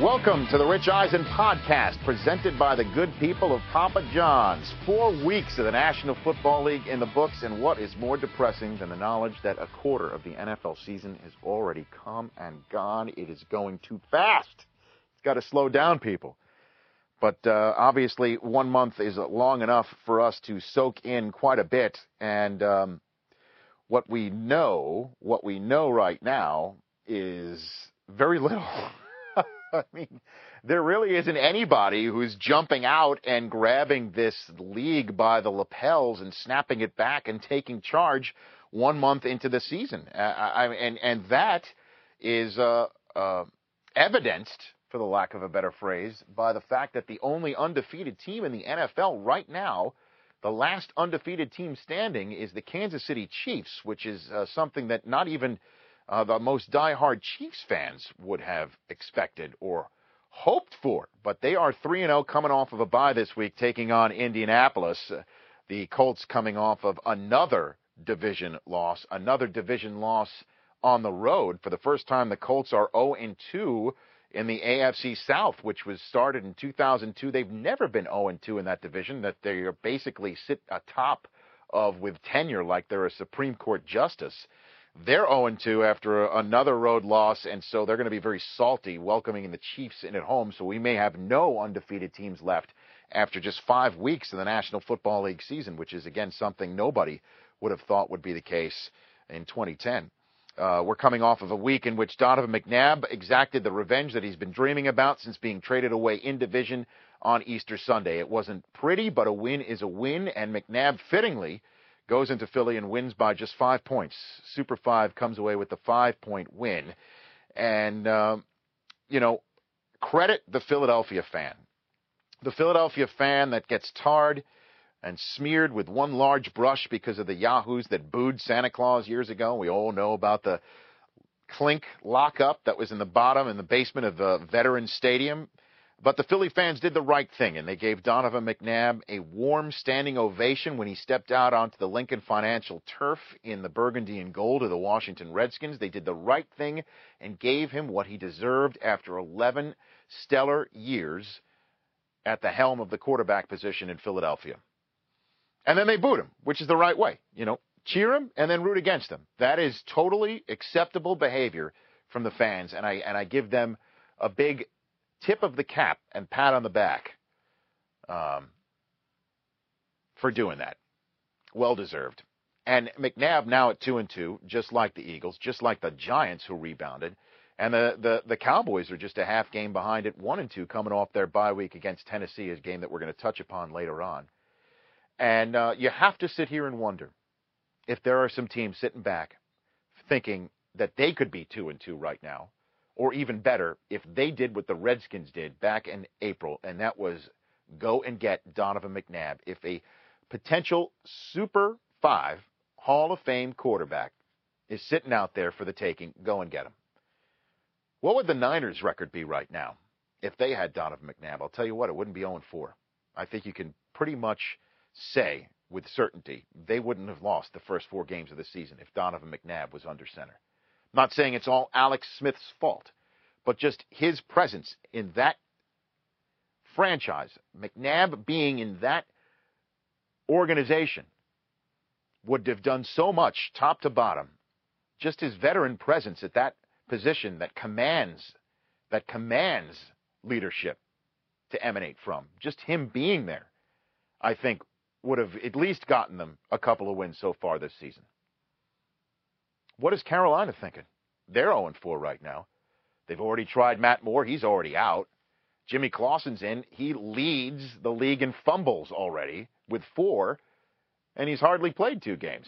Welcome to the Rich Eisen podcast, presented by the good people of Papa John's. Four weeks of the National Football League in the books, and what is more depressing than the knowledge that a quarter of the NFL season has already come and gone? It is going too fast. It's got to slow down, people. But uh, obviously, one month is long enough for us to soak in quite a bit. And um, what we know, what we know right now, is very little. I mean, there really isn't anybody who's jumping out and grabbing this league by the lapels and snapping it back and taking charge one month into the season. Uh, I, and and that is uh, uh, evidenced, for the lack of a better phrase, by the fact that the only undefeated team in the NFL right now. The last undefeated team standing is the Kansas City Chiefs, which is uh, something that not even uh, the most die-hard Chiefs fans would have expected or hoped for. But they are 3 0 coming off of a bye this week, taking on Indianapolis. Uh, the Colts coming off of another division loss, another division loss on the road. For the first time, the Colts are 0 2 in the AFC South, which was started in 2002. They've never been 0 2 in that division, that they are basically sit atop of with tenure like they're a Supreme Court justice. They're 0 2 after another road loss, and so they're going to be very salty welcoming the Chiefs in at home. So we may have no undefeated teams left after just five weeks in the National Football League season, which is, again, something nobody would have thought would be the case in 2010. Uh, we're coming off of a week in which Donovan McNabb exacted the revenge that he's been dreaming about since being traded away in division on Easter Sunday. It wasn't pretty, but a win is a win, and McNabb fittingly goes into Philly and wins by just five points. Super Five comes away with the five point win. And, um, you know, credit the Philadelphia fan. The Philadelphia fan that gets tarred and smeared with one large brush because of the yahoos that booed Santa Claus years ago. We all know about the clink lockup that was in the bottom in the basement of the Veterans Stadium. But the Philly fans did the right thing, and they gave Donovan McNabb a warm standing ovation when he stepped out onto the Lincoln Financial turf in the burgundy and gold of the Washington Redskins. They did the right thing and gave him what he deserved after 11 stellar years at the helm of the quarterback position in Philadelphia. And then they booed him, which is the right way. You know, cheer him and then root against him. That is totally acceptable behavior from the fans, and I and I give them a big tip of the cap and pat on the back um, for doing that. Well deserved. And McNabb now at two and two, just like the Eagles, just like the Giants who rebounded, and the the, the Cowboys are just a half game behind at one and two, coming off their bye week against Tennessee, a game that we're going to touch upon later on. And uh, you have to sit here and wonder if there are some teams sitting back thinking that they could be two and two right now or even better, if they did what the Redskins did back in April, and that was go and get Donovan McNabb. If a potential Super Five Hall of Fame quarterback is sitting out there for the taking, go and get him. What would the Niners' record be right now if they had Donovan McNabb? I'll tell you what, it wouldn't be 0 4. I think you can pretty much say with certainty they wouldn't have lost the first four games of the season if Donovan McNabb was under center. I'm not saying it's all Alex Smith's fault, but just his presence in that franchise, McNabb being in that organization, would have done so much top to bottom. Just his veteran presence at that position that commands that commands leadership to emanate from. Just him being there, I think, would have at least gotten them a couple of wins so far this season. What is Carolina thinking? They're 0 4 right now. They've already tried Matt Moore. He's already out. Jimmy Clausen's in. He leads the league in fumbles already with four, and he's hardly played two games.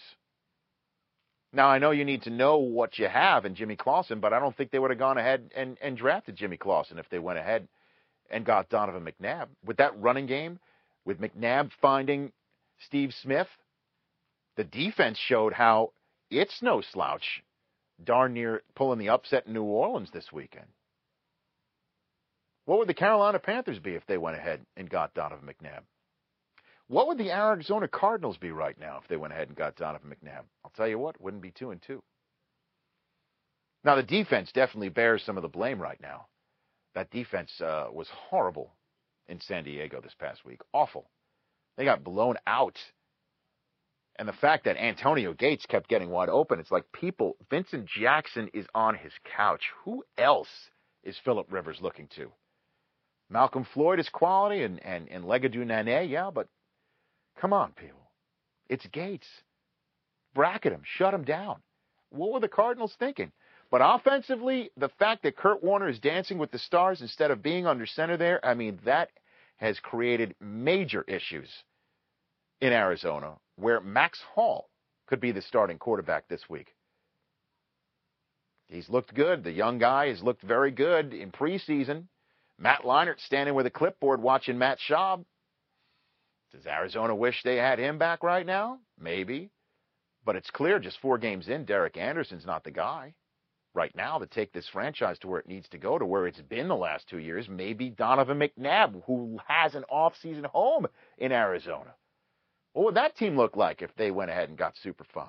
Now, I know you need to know what you have in Jimmy Clausen, but I don't think they would have gone ahead and, and drafted Jimmy Clausen if they went ahead and got Donovan McNabb. With that running game, with McNabb finding Steve Smith, the defense showed how it's no slouch, darn near pulling the upset in New Orleans this weekend. What would the Carolina Panthers be if they went ahead and got Donovan McNabb? What would the Arizona Cardinals be right now if they went ahead and got Donovan McNabb? I'll tell you what, wouldn't be two and two. Now the defense definitely bears some of the blame right now. That defense uh, was horrible in San Diego this past week. Awful. They got blown out. And the fact that Antonio Gates kept getting wide open, it's like people, Vincent Jackson is on his couch. Who else is Philip Rivers looking to? Malcolm Floyd is quality and, and, and Legedu Naanee, yeah, but come on, people. It's Gates. Bracket him, shut him down. What were the Cardinals thinking? But offensively, the fact that Kurt Warner is dancing with the stars instead of being under center there, I mean, that has created major issues in Arizona where Max Hall could be the starting quarterback this week. He's looked good. The young guy has looked very good in preseason. Matt Leinart standing with a clipboard watching Matt Schaub. Does Arizona wish they had him back right now? Maybe. But it's clear just four games in, Derek Anderson's not the guy right now to take this franchise to where it needs to go, to where it's been the last two years. Maybe Donovan McNabb, who has an offseason home in Arizona. What would that team look like if they went ahead and got Super 5?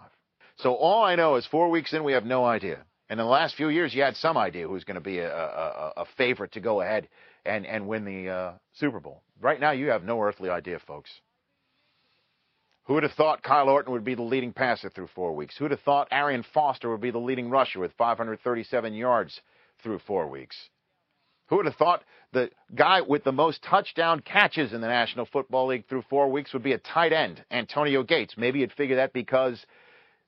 So all I know is four weeks in, we have no idea. And in the last few years, you had some idea who's going to be a, a, a, favorite to go ahead and, and win the uh, Super Bowl. Right now, you have no earthly idea, folks. Who would have thought Kyle Orton would be the leading passer through four weeks? Who would have thought Arian Foster would be the leading rusher with 537 yards through four weeks? Who would have thought the guy with the most touchdown catches in the National Football League through four weeks would be a tight end, Antonio Gates? Maybe you'd figure that because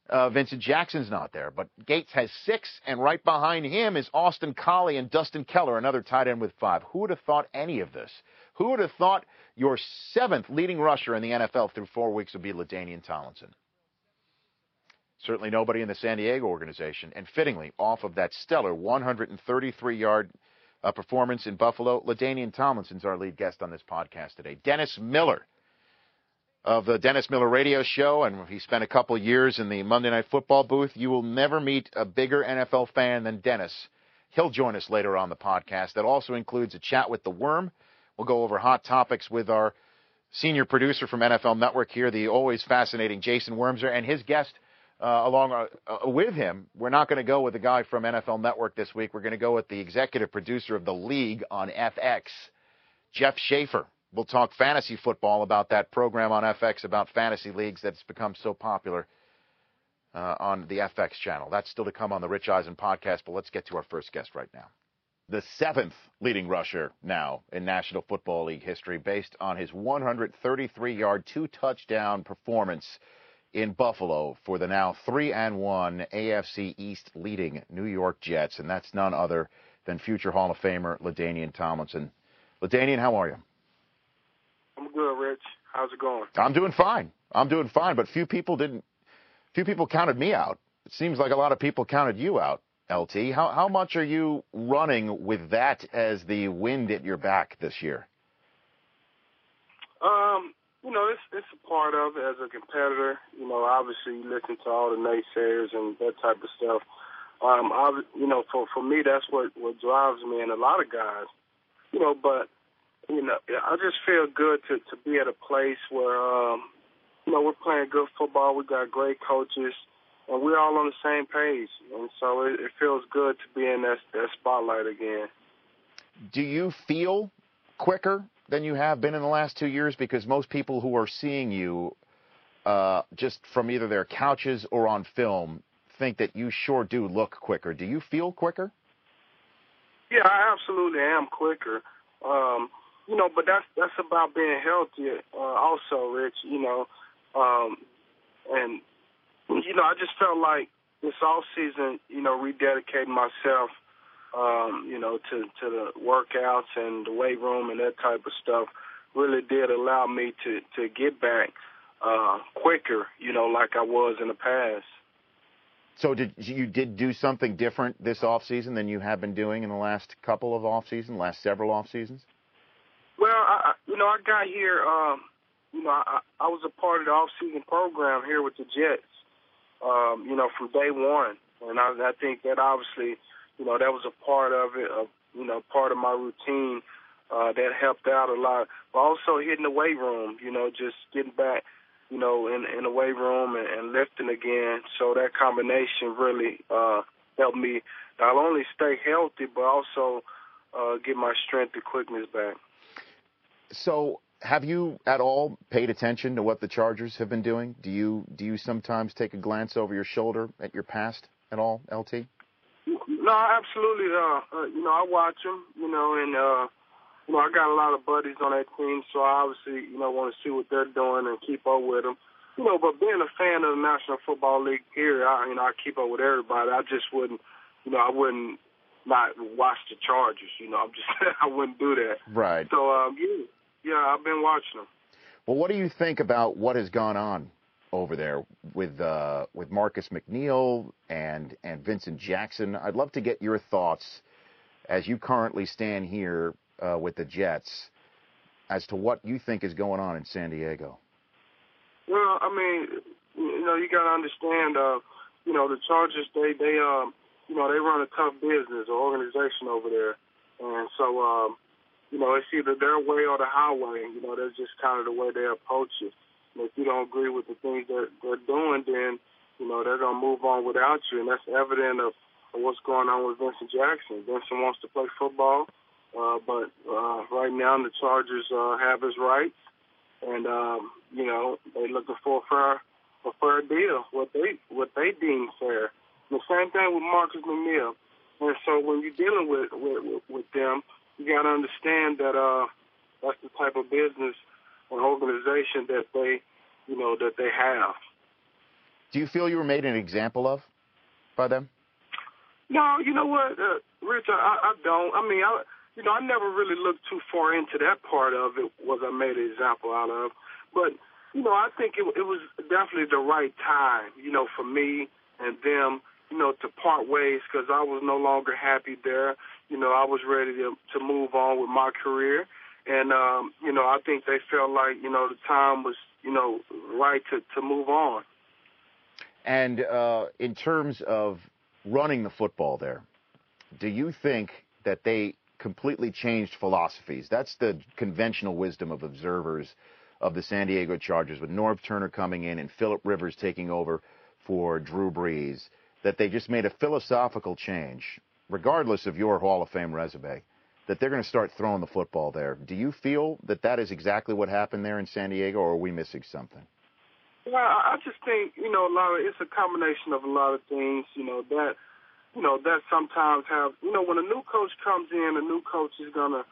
uh, Vincent Jackson's not there, but Gates has six, and right behind him is Austin Collie and Dustin Keller, another tight end with five. Who would have thought any of this? Who would have thought your seventh leading rusher in the NFL through four weeks would be LaDainian Tomlinson? Certainly nobody in the San Diego organization. And fittingly, off of that stellar 133 yard uh, performance in Buffalo, LaDainian Tomlinson's our lead guest on this podcast today. Dennis Miller of the Dennis Miller radio show, and he spent a couple years in the Monday Night Football booth. You will never meet a bigger NFL fan than Dennis. He'll join us later on the podcast. That also includes a chat with the Worm. We'll go over hot topics with our senior producer from NFL Network here, the always fascinating Jason Wormser, and his guest uh, along uh, uh, with him. We're not going to go with the guy from NFL Network this week. We're going to go with the executive producer of the league on FX, Jeff Schaffer. We'll talk fantasy football about that program on FX about fantasy leagues that's become so popular uh, on the FX channel. That's still to come on the Rich Eisen podcast, but let's get to our first guest right now. The seventh leading rusher now in National Football League history, based on his 133 yard, two touchdown performance in Buffalo for the now 3 and 1 AFC East leading New York Jets, and that's none other than future Hall of Famer LaDainian Tomlinson. LaDainian, how are you? I'm good, Rich. How's it going? I'm doing fine. I'm doing fine, but few people didn't. Few people counted me out. It seems like a lot of people counted you out. LT, how how much are you running with that as the wind at your back this year? Um, you know, it's it's a part of it as a competitor. You know, obviously you listen to all the naysayers and that type of stuff. Um, I, you know, for for me, that's what what drives me, and a lot of guys. You know, but you know, I just feel good to to be at a place where, um, you know, we're playing good football. We got great coaches, and we're all on the same page. And so it, it feels good to be in that that spotlight again. Do you feel quicker than you have been in the last two years? Because most people who are seeing you, uh, just from either their couches or on film, think that you sure do look quicker. Do you feel quicker? Yeah, I absolutely am quicker. Um, you know, but that's that's about being healthy. Uh, also, Rich. You know, um, and you know, I just felt like this off season, you know, rededicating myself, um, you know, to to the workouts and the weight room and that type of stuff, really did allow me to to get back uh, quicker. You know, like I was in the past. So did you did do something different this off season than you have been doing in the last couple of off seasons, last several off seasons? Well, I, you know, I got here. Um, you know, I, I was a part of the off-season program here with the Jets. Um, you know, from day one, and I, I think that obviously, you know, that was a part of it. Of, you know, part of my routine uh, that helped out a lot. But also hitting the weight room. You know, just getting back. You know, in in the weight room and, and lifting again. So that combination really uh, helped me not only stay healthy, but also uh, get my strength and quickness back. So, have you at all paid attention to what the Chargers have been doing? Do you do you sometimes take a glance over your shoulder at your past at all, LT? No, absolutely. Uh, uh, you know, I watch them. You know, and uh, you know, I got a lot of buddies on that team, so I obviously, you know, want to see what they're doing and keep up with them. You know, but being a fan of the National Football League here, I, you know, I keep up with everybody. I just wouldn't, you know, I wouldn't not watch the Chargers. You know, I'm just, I wouldn't do that. Right. So, um, yeah, yeah, I've been watching them. Well, what do you think about what has gone on over there with uh, with Marcus McNeill and and Vincent Jackson? I'd love to get your thoughts as you currently stand here uh, with the Jets as to what you think is going on in San Diego. Well, I mean, you know, you got to understand, uh, you know, the Chargers, they, they, um, you know, they run a tough business or organization over there. And so, um, you know, it's either their way or the highway. You know, that's just kind of the way they approach it. If you don't agree with the things that they're doing, then, you know, they're to move on without you. And that's evident of, what's going on with Vincent Jackson. Vincent wants to play football. Uh, but uh, right now, the Chargers uh, have his rights, and um, you know they're looking for a fair, a fair deal, what they what they deem fair. The same thing with Marcus McNeill. And so when you're dealing with with, with them, you got to understand that uh, that's the type of business and organization that they, you know, that they have. Do you feel you were made an example of by them? No, you know what, uh, Rich, I, I don't. I mean, I you know, I never really looked too far into that part of it, was I made an example out of. But, you know, I think it, it was definitely the right time, you know, for me and them, you know, to part ways because I was no longer happy there. You know, I was ready to, to move on with my career. And, um, you know, I think they felt like, you know, the time was, you know, right to, to move on. And uh, in terms of running the football there, do you think that they completely changed philosophies. That's the conventional wisdom of observers of the San Diego Chargers, with Norv Turner coming in and Philip Rivers taking over for Drew Brees, that they just made a philosophical change, regardless of your Hall of Fame resume, that they're going to start throwing the football there. Do you feel that that is exactly what happened there in San Diego, or are we missing something? Well, I just think you know a lot of it's a combination of a lot of things. You know that you know, that sometimes have, you know, when a new coach comes in, a new coach is going to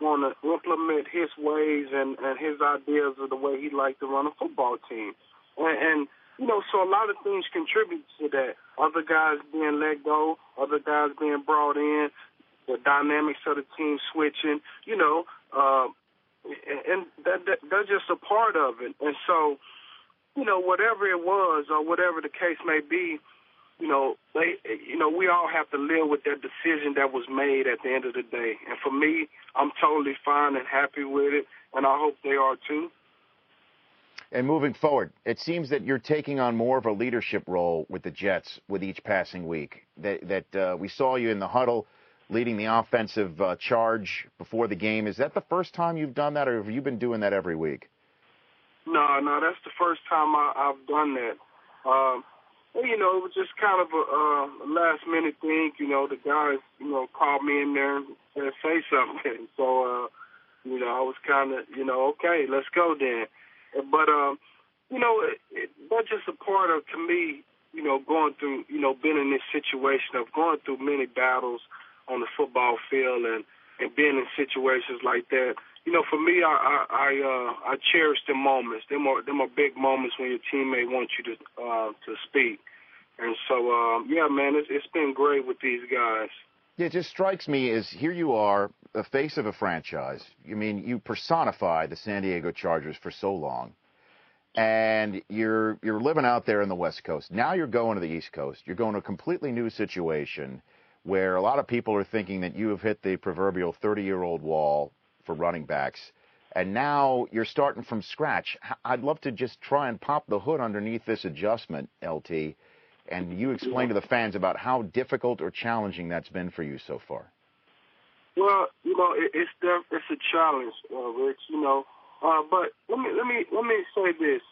want to implement his ways and, and his ideas of the way he'd like to run a football team. And, and, you know, so a lot of things contribute to that. Other guys being let go, other guys being brought in, the dynamics of the team switching, you know, uh, and that, that that's just a part of it. And so, you know, whatever it was or whatever the case may be, you know, they, you know, we all have to live with that decision that was made at the end of the day. And for me, I'm totally fine and happy with it, and I hope they are too. And moving forward, it seems that you're taking on more of a leadership role with the Jets with each passing week. That that uh, we saw you in the huddle, leading the offensive uh, charge before the game. Is that the first time you've done that, or have you been doing that every week? No, no, that's the first time I, I've done that. Um, you know, it was just kind of a last minute thing. You know, the guys, you know, called me in there and said, say something. So, uh, you know, I was kind of, you know, okay, let's go then. But, um, you know, it, it, that's just a part of, to me, you know, going through, you know, being in this situation of going through many battles on the football field and, and being in situations like that you know, for me, I I I, uh, I cherish the moments. Them are them are big moments when your teammate wants you to uh, to speak. And so, um, yeah, man, it's, it's been great with these guys. Yeah, it just strikes me as here you are, the face of a franchise. I mean, you personify the San Diego Chargers for so long, and you're you're living out there in the West Coast. Now you're going to the East Coast. You're going to a completely new situation where a lot of people are thinking that you have hit the proverbial 30-year-old wall for running backs. And now you're starting from scratch. I'd love to just try and pop the hood underneath this adjustment, LT, and you explain to the fans about how difficult or challenging that's been for you so far. Well, you know, it, it's def- it's a challenge, uh, Rich. You know, uh, but let me let me let me say this.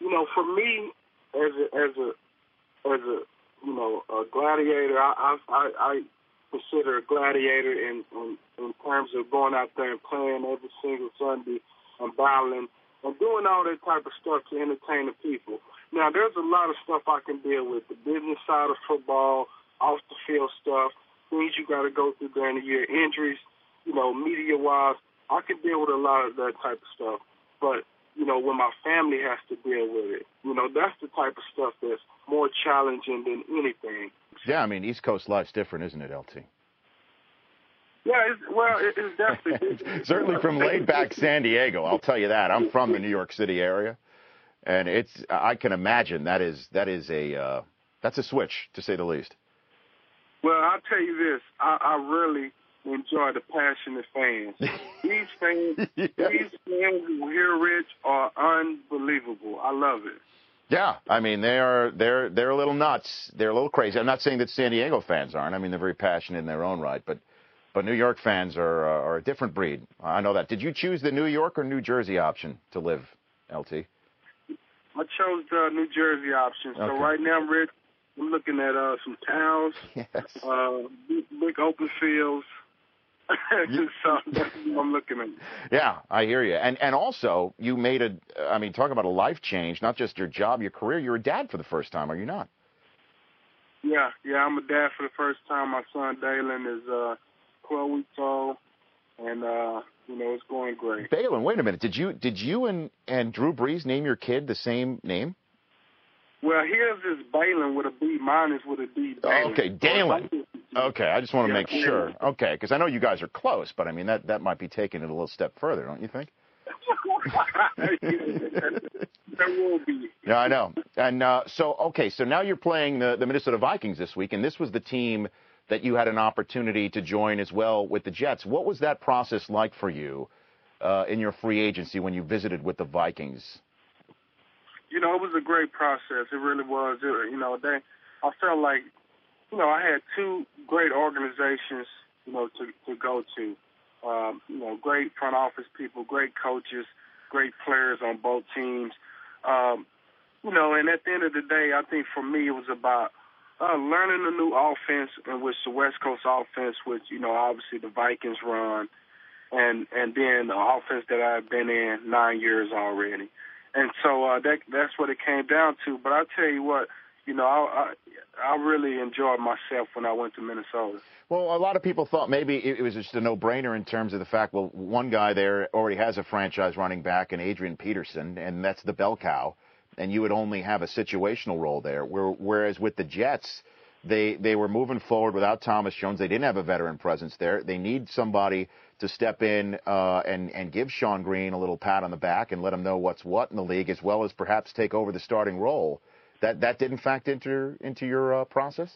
You know, for me as a as a as a you know a gladiator, I I I consider a gladiator in, in in terms of going out there and playing every single Sunday and battling and doing all that type of stuff to entertain the people. Now, there's a lot of stuff I can deal with: the business side of football, off the field stuff, things you got to go through during the year, injuries, you know, media wise. I can deal with a lot of that type of stuff, but you know, when my family has to deal with it, you know, that's the type of stuff that's more challenging than anything. Yeah, I mean, East Coast life's different, isn't it, LT? Yeah, it's, well, it, it's definitely certainly from laid back San Diego. I'll tell you that. I'm from the New York City area, and it's I can imagine that is that is a uh, that's a switch to say the least. Well, I'll tell you this. I, I really enjoy the passionate fans. These fans, yeah. these fans here, Rich, are unbelievable. I love it. Yeah, I mean they are they're they're a little nuts. They're a little crazy. I'm not saying that San Diego fans aren't. I mean they're very passionate in their own right, but but New York fans are uh, are a different breed. I know that. Did you choose the New York or New Jersey option to live, LT? I chose the New Jersey option. So okay. right now, Rick, I'm looking at uh, some towns, yes. uh, big, big open fields. So I'm looking at. Yeah, I hear you. And and also, you made a. I mean, talk about a life change. Not just your job, your career. You're a dad for the first time, are you not? Yeah, yeah. I'm a dad for the first time. My son Dalen is uh, 12 weeks old, and uh, you know it's going great. Dalen, wait a minute. Did you did you and and Drew Brees name your kid the same name? Well, his is Baylen with a B. Mine is with a D. Dalen. Okay, Dalen. Okay, I just want to make sure. Okay, because I know you guys are close, but I mean that that might be taking it a little step further, don't you think? there will be. Yeah, I know. And uh, so, okay, so now you're playing the, the Minnesota Vikings this week, and this was the team that you had an opportunity to join as well with the Jets. What was that process like for you uh, in your free agency when you visited with the Vikings? You know, it was a great process. It really was. It, you know, they, I felt like you know, I had two great organizations, you know, to to go to. Um, you know, great front office people, great coaches, great players on both teams. Um, you know, and at the end of the day, I think for me it was about uh, learning a new offense, in which the West Coast offense, which you know, obviously the Vikings run, and and then the offense that I've been in nine years already. And so uh, that that's what it came down to. But I'll tell you what, you know, I, I, I really enjoyed myself when I went to Minnesota. Well, a lot of people thought maybe it was just a no-brainer in terms of the fact, well, one guy there already has a franchise running back in Adrian Peterson, and that's the bell cow, and you would only have a situational role there. Whereas with the Jets, they they were moving forward without Thomas Jones. They didn't have a veteran presence there. They need somebody to step in uh, and and give Shonn Greene a little pat on the back and let him know what's what in the league, as well as perhaps take over the starting role. That that didn't fact into into your uh, process.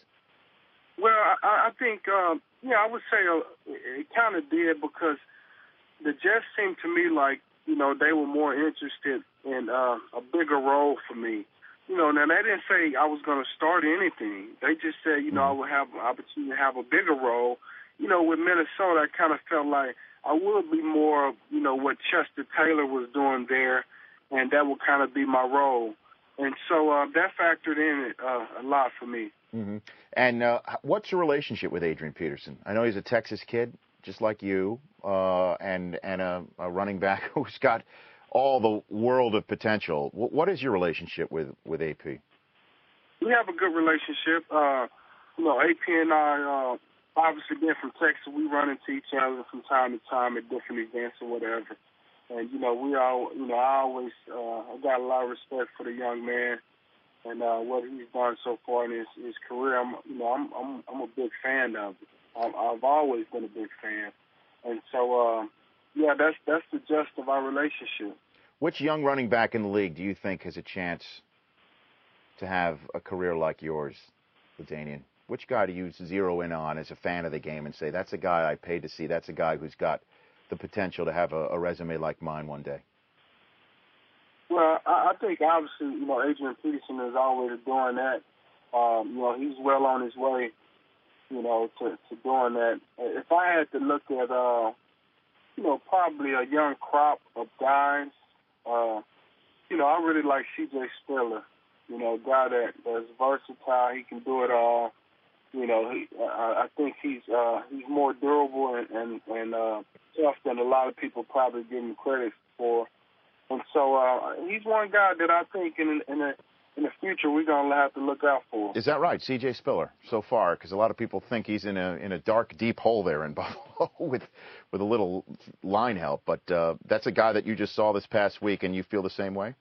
Well, I, I think um, yeah, I would say uh, it kind of did because the Jets seemed to me like you know they were more interested in uh, a bigger role for me. You know, now they didn't say I was going to start anything. They just said you know I mm-hmm. would have an opportunity to have a bigger role. You know, with Minnesota, I kind of felt like I would be more of, you know what Chester Taylor was doing there, and that would kind of be my role and so uh, that factored in uh, a lot for me. Mm-hmm. And uh, what's your relationship with Adrian Peterson? I know he's a Texas kid, just like you, uh, and and a, a, running back who's got all the world of potential. what is your relationship with with AP? We have a good relationship. Uh, you know, AP and I, uh, obviously being from Texas, we run into each other from time to time at different events or whatever. And you know, we all, you know, I always, uh, I got a lot of respect for the young man and uh, what he's done so far in his, his career. I'm, you know, I'm, I'm, I'm a big fan of it. I've, I've always been a big fan, and so, uh, yeah, that's that's the gist of our relationship. Which young running back in the league do you think has a chance to have a career like yours, LaDainian? Which guy do you zero in on as a fan of the game and say that's a guy I paid to see? That's a guy who's got the potential to have a, a resume like mine one day? Well, I, I think obviously, you know, Adrian Peterson is always doing that. Um, you know, he's well on his way, you know, to, to doing that. If I had to look at, uh, you know, probably a young crop of guys, uh, you know, I really like C.J. Spiller. You know, guy that that's versatile. He can do it all. You know, he, I, I think he's uh, he's more durable and and, and uh, tough than a lot of people probably give him credit for. And so uh, he's one guy that I think in in a in the future we're gonna have to look out for. Is that right, C.J. Spiller, so far? Because a lot of people think he's in a in a dark, deep hole there in Buffalo with with a little line help. But uh, that's a guy that you just saw this past week, and you feel the same way.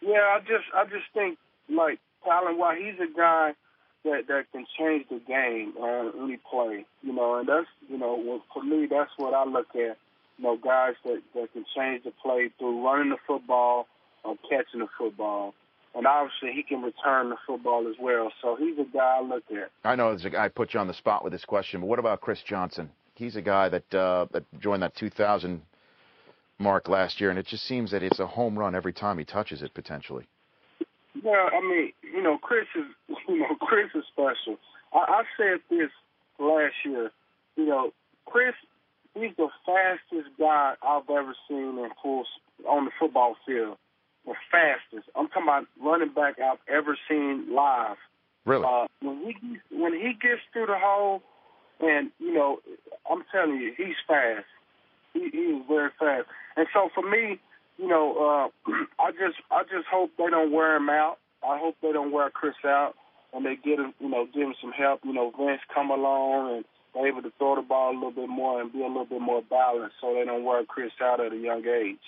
Yeah, I just I just think like talent wise, he's a guy that that can change the game on any play. You know, and that's you know for me that's what I look at. You know, guys that that can change the play through running the football or catching the football and obviously he can return the football as well. So he's a guy I look at. I know a I put you on the spot with this question, but what about Chris Johnson? He's a guy that uh, that joined that 2000 mark last year, and it just seems that it's a home run every time he touches it potentially. Yeah, I mean, you know, Chris is you know Chris is special. I, I said this last year. You know, Chris, he's the fastest guy I've ever seen in full on the football field the fastest. I'm talking about running back I've ever seen live. Really? Uh, when he when he gets through the hole, and you know, I'm telling you, he's fast. He, he is very fast. And so for me, you know, uh, I just I just hope they don't wear him out. I hope they don't wear Chris out, and they get him, you know, give him some help. You know, Vince come along and they're able to throw the ball a little bit more and be a little bit more balanced, so they don't wear Chris out at a young age.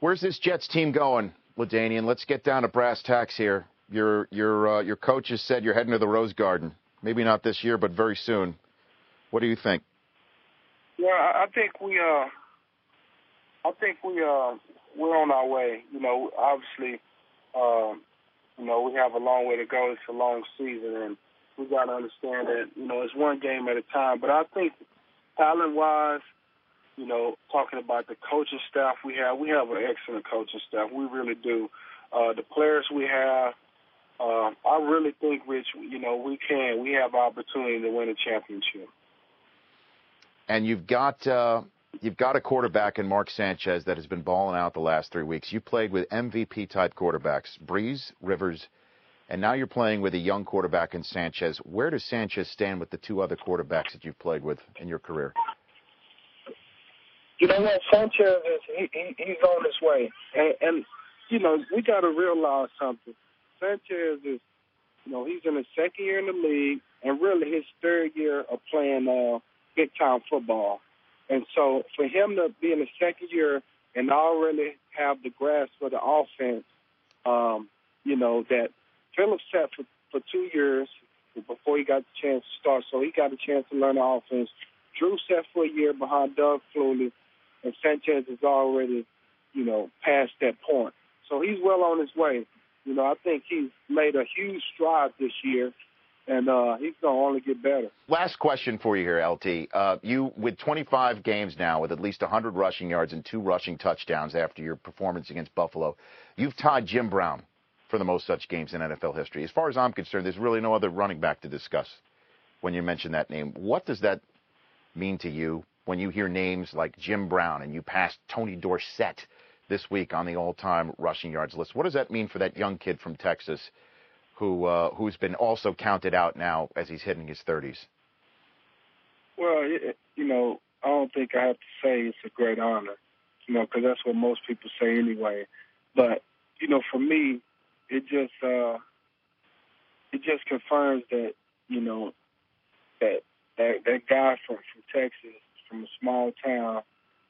Where's this Jets team going? LaDainian, let's get down to brass tacks here. Your your uh, your coach has said you're heading to the Rose Garden. Maybe not this year, but very soon. What do you think? Yeah, I think we uh, I think we uh, we're on our way. You know, obviously, um, you know, we have a long way to go. It's a long season, and we got to understand that you know it's one game at a time. But I think talent wise, you know, talking about the coaching staff we have. We have an excellent coaching staff. We really do. Uh, the players we have, uh, I really think, Rich, you know, we can. We have opportunity to win a championship. And you've got uh, you've got a quarterback in Mark Sanchez that has been balling out the last three weeks. You played with MVP type quarterbacks, Brees, Rivers, and now you're playing with a young quarterback in Sanchez. Where does Sanchez stand with the two other quarterbacks that you've played with in your career? you know what? Sanchez is he, he he's on his way, and, and you know we got to realize something. Sanchez is, you know, he's in his second year in the league, and really his third year of playing uh, big time football. And so for him to be in the second year and already have the grasp for the offense, um, you know, that Phillips sat for, for two years before he got the chance to start, so he got a chance to learn the offense. Drew sat for a year behind Doug Flutie and Sanchez is already, you know, past that point. So he's well on his way. You know, I think he's made a huge stride this year, and uh, he's going to only get better. Last question for you here, LT. Uh, you, with 25 games now, with at least 100 rushing yards and two rushing touchdowns after your performance against Buffalo, you've tied Jim Brown for the most such games in NFL history. As far as I'm concerned, there's really no other running back to discuss when you mention that name. What does that mean to you? when you hear names like Jim Brown and you passed Tony Dorsett this week on the all-time rushing yards list. What does that mean for that young kid from Texas who uh, who's been also counted out now as he's hitting his 30s? Well, you know, I don't think I have to say it's a great honor, you know, because that's what most people say anyway. But you know, for me, it just uh, it just confirms that you know that that that guy from from Texas from a small town,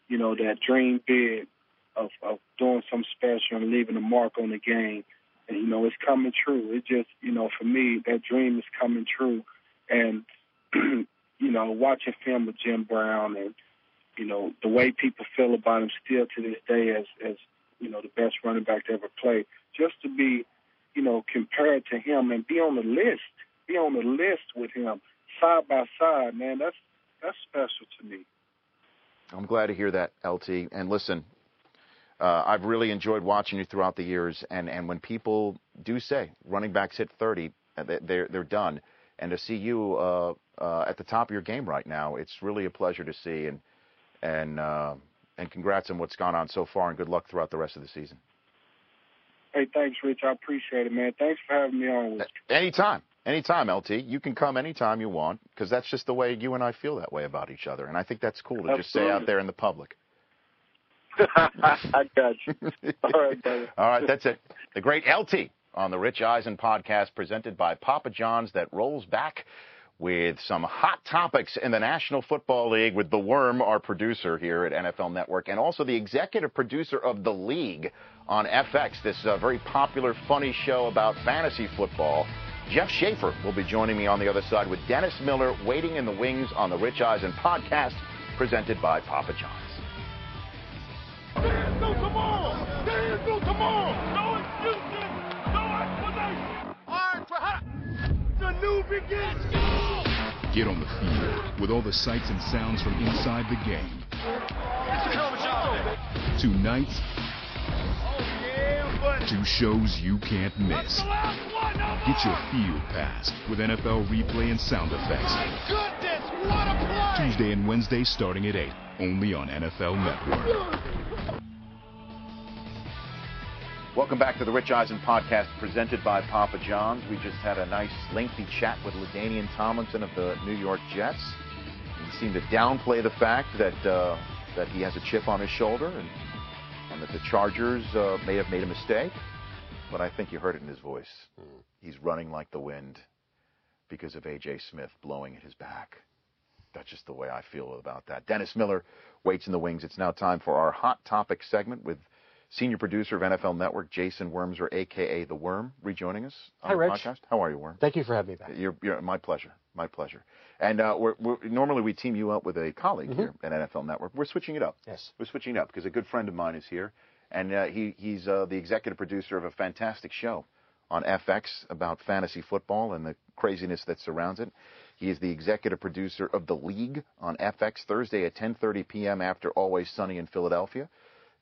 you know, that dream big of, of doing something special and leaving a mark on the game. And, you know, it's coming true. It just, you know, for me, that dream is coming true. And, you know, watching film with Jim Brown and, you know, the way people feel about him still to this day as, as you know, the best running back to ever play, just to be, you know, compared to him and be on the list, be on the list with him side by side, man, that's that's special to me. I'm glad to hear that, LT. And listen, uh, I've really enjoyed watching you throughout the years. And, and when people do say running backs hit 30, uh, they're, they're done. And to see you uh, uh, at the top of your game right now, it's really a pleasure to see. And, and, uh, and congrats on what's gone on so far, and good luck throughout the rest of the season. Hey, thanks, Rich. I appreciate it, man. Thanks for having me on. Anytime. Anytime, LT. You can come anytime you want because that's just the way you and I feel that way about each other. And I think that's cool to just say out there in the public. I got you. All right. All right, that's it. The great LT on the Rich Eisen podcast presented by Papa John's that rolls back with some hot topics in the National Football League with The Worm, our producer here at NFL Network, and also the executive producer of The League on FX, this uh, very popular, funny show about fantasy football. Jeff Schaffer will be joining me on the other side with Dennis Miller waiting in the wings on the Rich Eisen podcast presented by Papa John's. New begins. Get on the field with all the sights and sounds from inside the game. It's a hell of a job. Tonight, Oh, yeah, buddy. two shows you can't miss. The last one. Get your field pass with NFL replay and sound effects. My goodness, what a play. Tuesday and Wednesday starting at 8, only on NFL Network. Welcome back to the Rich Eisen podcast presented by Papa John's. We just had a nice lengthy chat with LaDainian Tomlinson of the New York Jets. He seemed to downplay the fact that uh, that he has a chip on his shoulder and, and that the Chargers uh, may have made a mistake. But I think you heard it in his voice. He's running like the wind because of A.J. Smith blowing at his back. That's just the way I feel about that. Dennis Miller waits in the wings. It's now time for our hot topic segment with senior producer of NFL Network, Jason Wormser, aka the Worm, rejoining us on Hi, the Rich. podcast. How are you, Worm? Thank you for having me back. You're, you're my pleasure, my pleasure. And uh, we're, we're, normally we team you up with a colleague Mm-hmm. here at NFL Network. We're switching it up. Yes. We're switching it up because a good friend of mine is here, and uh, he he's uh, the executive producer of a fantastic show on FX about fantasy football and the craziness that surrounds it. He is the executive producer of The League on FX Thursday at 10:30 p.m. after Always Sunny in Philadelphia.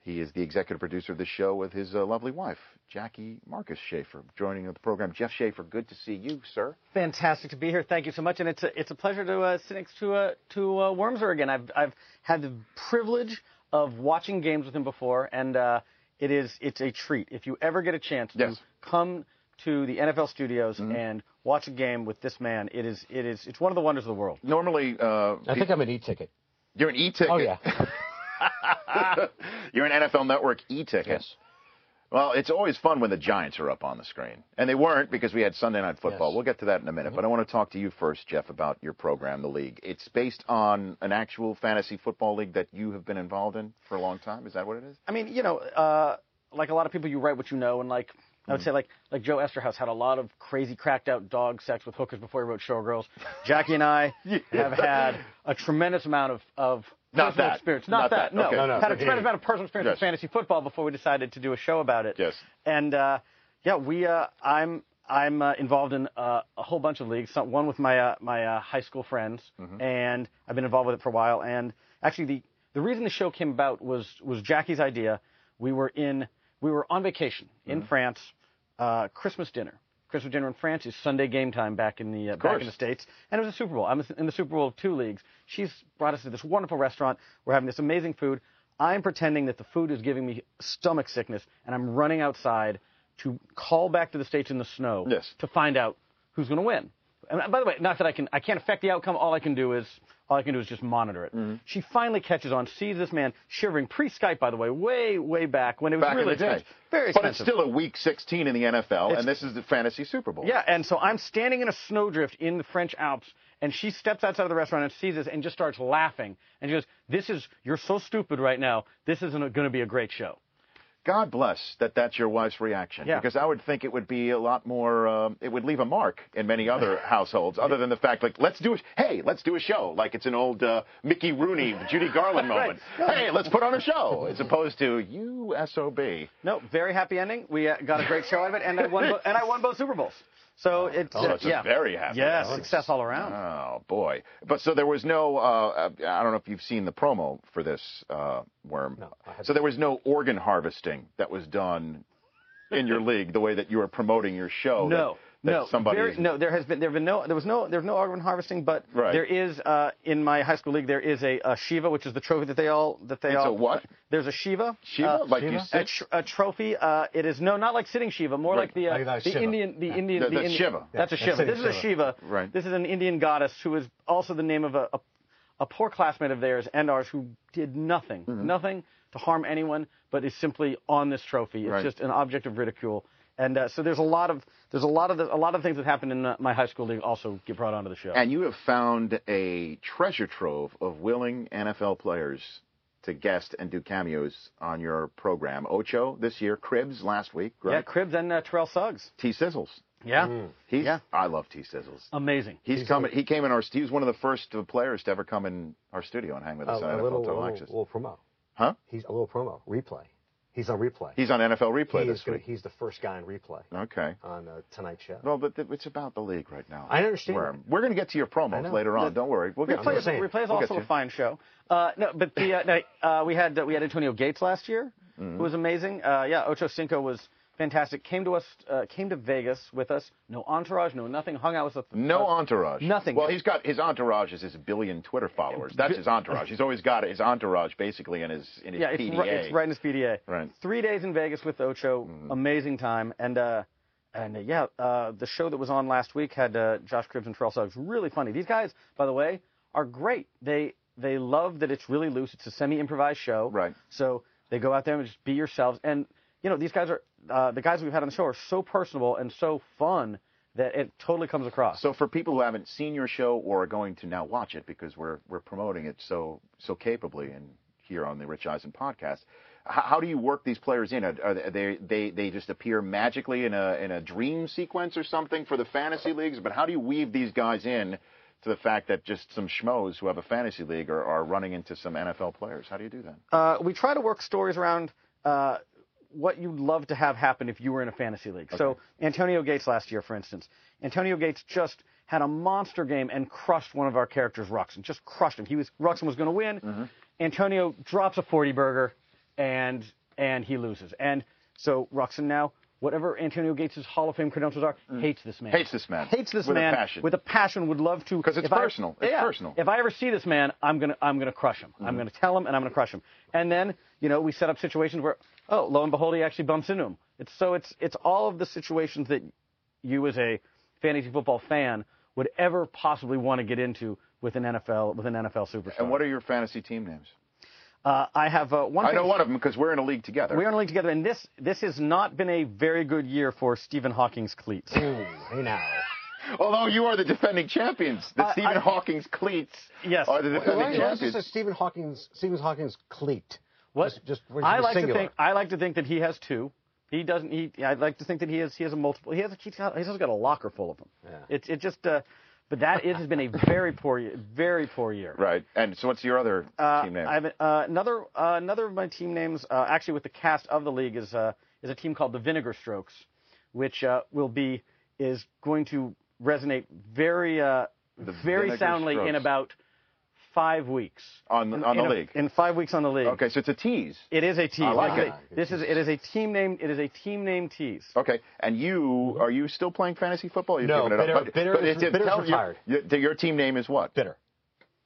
He is the executive producer of the show with his uh, lovely wife, Jackie Marcus Schaffer, joining the program. Jeff Schaffer, good to see you, sir. Fantastic to be here. Thank you so much, and it's a it's a pleasure to uh, sit next to uh, to uh, Wormser again. I've I've had the privilege of watching games with him before, and uh, it is it's a treat if you ever get a chance to Yes. come to the NFL studios and watch a game with this man. It is it is it's one of the wonders of the world. Normally, uh, I think I'm an e-ticket. you're an e-ticket. Oh yeah. you're an NFL Network e-ticket. yes. Well, it's always fun when the Giants are up on the screen. And they weren't because we had Sunday Night Football. Yes. Mm-hmm. We'll get to that in a minute. But I want to talk to you first, Jeff, about your program, The League. It's based on an actual fantasy football league that you have been involved in for a long time. Is that what it is? I mean, you know, uh, like a lot of people, you write what you know, and like I Mm. would say, like like Joe Eszterhas had a lot of crazy, cracked out dog sex with hookers before he wrote Showgirls. Jackie and I have had a tremendous amount of of Not personal that. experience. Not Not, that. that. No, Okay. No, no. had a tremendous amount of personal experience Yes. with fantasy football before we decided to do a show about it. Yes. And uh, yeah, we uh, I'm I'm uh, involved in uh, a whole bunch of leagues. Some, one with my uh, my uh, high school friends, Mm-hmm. and I've been involved with it for a while. And actually, the the reason the show came about was was Jackie's idea. We were in we were on vacation Mm-hmm. in France, uh, Christmas dinner. Christmas dinner in France is Sunday game time back in the uh, back in the states, and it was a Super Bowl. I'm in the Super Bowl of two leagues. She's brought us to this wonderful restaurant. We're having this amazing food. I'm pretending that the food is giving me stomach sickness, and I'm running outside to call back to the states in the snow Yes. to find out who's going to win. And by the way, not that I can I can't affect the outcome. All I can do is all I can do is just monitor it. Mm-hmm. She finally catches on, sees this man shivering pre-Skype, by the way, way way back when it was Back really the day. expensive. But it's still a week 16 in the NFL, It's- and this is the fantasy Super Bowl. Yeah, and so I'm standing in a snowdrift in the French Alps, and she steps outside of the restaurant and sees us and just starts laughing. And she goes, "This is you're so stupid right now. This isn't going to be a great show." God bless that that's your wife's reaction. Yeah. Because I would think it would be a lot more, um, it would leave a mark in many other households, other than the fact, like, let's do a, hey, let's do a show. Like it's an old uh, Mickey Rooney, Judy Garland moment. right. Hey, let's put on a show, as opposed to you SOB. No, very happy ending. We uh, got a great show out of it, and I won bo- and I won both Super Bowls. So it's Oh, uh, that's a yeah, very happy yes, ending. success all around. Oh boy! But so there was no. Uh, I don't know if you've seen the promo for this uh, worm. No, I so there was no organ harvesting that was done in your league the way that you were promoting your show. No. That no, somebody there, is- no, there has been there have been no there was no there's no argument harvesting, but Right. there is uh, in my high school league there is a, a Shiva, which is the trophy that they all that they It's a what? There's a Shiva. Shiva? uh, like you Shiva? a, tr- a trophy. Uh, it is no, not like sitting Shiva, more Right. like the uh, Like the Shiva. Indian the Yeah. Indian The- the the Indian- Shiva. That's a Yeah, Shiva. sitting This is a Shiva. Shiva. Right. This is an Indian goddess who is also the name of a, a, a poor classmate of theirs and ours who did nothing, Mm-hmm. nothing to harm anyone, but is simply on this trophy. It's Right. just an object of ridicule. And uh, so there's a lot of there's a lot of the, a lot of things that happen in uh, my high school league also get brought onto the show. And you have found a treasure trove of willing NFL players to guest and do cameos on your program. Ocho this year, Cribbs last week, yeah, right? Cribbs and uh, Terrell Suggs. T Sizzles. Yeah, He's, Yeah. I love T Sizzles. amazing. He's, coming. He came in our. He was one of the first uh, players to ever come in our studio and hang with A, us on a NFL little, Total little, Access. little promo. Huh? He's a little promo. Replay. He's on replay. He's on NFL Replay he this week. he's the first guy on replay Okay. on uh, tonight's show. Well, but th- it's about the league right now. I understand We're, we're going to get to your I promos later on. The- Don't worry. We'll get I'm to Replay it. just saying. is, Replay is We'll also a fine show. Uh, no, but the uh, no, uh, we had uh, we had Antonio Gates last year, Mm-hmm. who was amazing. Uh, yeah, Ocho Cinco was fantastic. Came to us, uh, came to Vegas with us. No entourage, no nothing. Hung out with us. No uh, entourage. Nothing. Well, he's got his entourage is his billion Twitter followers. That's his entourage. He's always got his entourage basically in his in his Yeah, PDA. right, it's right in his PDA. Right. Three days in Vegas with Ocho, amazing time, and uh, and uh, yeah, uh, the show that was on last week had uh, Josh Cribbs and Terrell Suggs. Really funny. These guys, by the way, are great. They they love that it's really loose. It's a semi-improvised show. Right. So they go out there and just be yourselves. And you know, these guys are uh, the guys we've had on the show are so personable and so fun that it totally comes across. So for people who haven't seen your show or are going to now watch it because we're we're promoting it so so capably and here on the Rich Eisen podcast, how, how do you work these players in? Are, are they they they just appear magically in a in a dream sequence or something for the fantasy leagues? But how do you weave these guys in to the fact that just some schmoes who have a fantasy league are, are running into some NFL players? How do you do that? Uh, we try to work stories around uh, what you'd love to have happen if you were in a fantasy league. So Antonio Gates last year, for instance, Antonio Gates just had a monster game and crushed one of our characters, Ruxin. Just crushed him. He was Ruxin was going to win. Mm-hmm. Antonio drops a 40 burger, and and he loses. And so Ruxin now. Whatever Antonio Gates' Hall of Fame credentials are, hates this man. Mm. Hates this man. Hates this man. With a passion. with a passion. Would love to because it's if I- personal. It's yeah, personal. If I ever see this man, I'm gonna I'm gonna crush him. Mm-hmm. I'm gonna tell him and I'm gonna crush him. And then you know we set up situations where oh lo and behold he actually bumps into him. It's so it's it's all of the situations that you as a fantasy football fan would ever possibly want to get into with an NFL with an NFL superstar. And what are your fantasy team names? uh, I have uh, one. I know one of them because we're in a league together. We're in a league together, and this this has not been a very good year for Stephen Hawking's cleats. Ooh, hey now. Although you are the defending champions, the I- Stephen I- Hawking's cleats Yes. are the Why defending why does it champions. say Stephen Hawking's Stephen Hawking's cleat? What? Just, just I like singular. to think I like to think that he has two. He doesn't. He. I like to think that he has. He has a multiple. He has. A, he's got. He's also got a locker full of them. Yeah. It's. It just. Uh, but that is, has been a very poor year. Very poor year. Right. And so, what's your other Uh, team name? I have uh, another. Uh, another of my team names, uh, actually with the cast of the league, is uh, is a team called the Vinegar Strokes, which uh, will be is going to resonate very uh, The very Vinegar soundly in about five weeks. On- In- on in the a- league. In five weeks on the league. okay, so it's a tease. It is a team. I like This it. This is it is a team name. It is a team name tease. Okay, and you are you still playing fantasy football? You're No, giving it Bitter- up. But, Bitter but is- it's- Bitter's tell- your- retired. Your, your team name is what? bitter.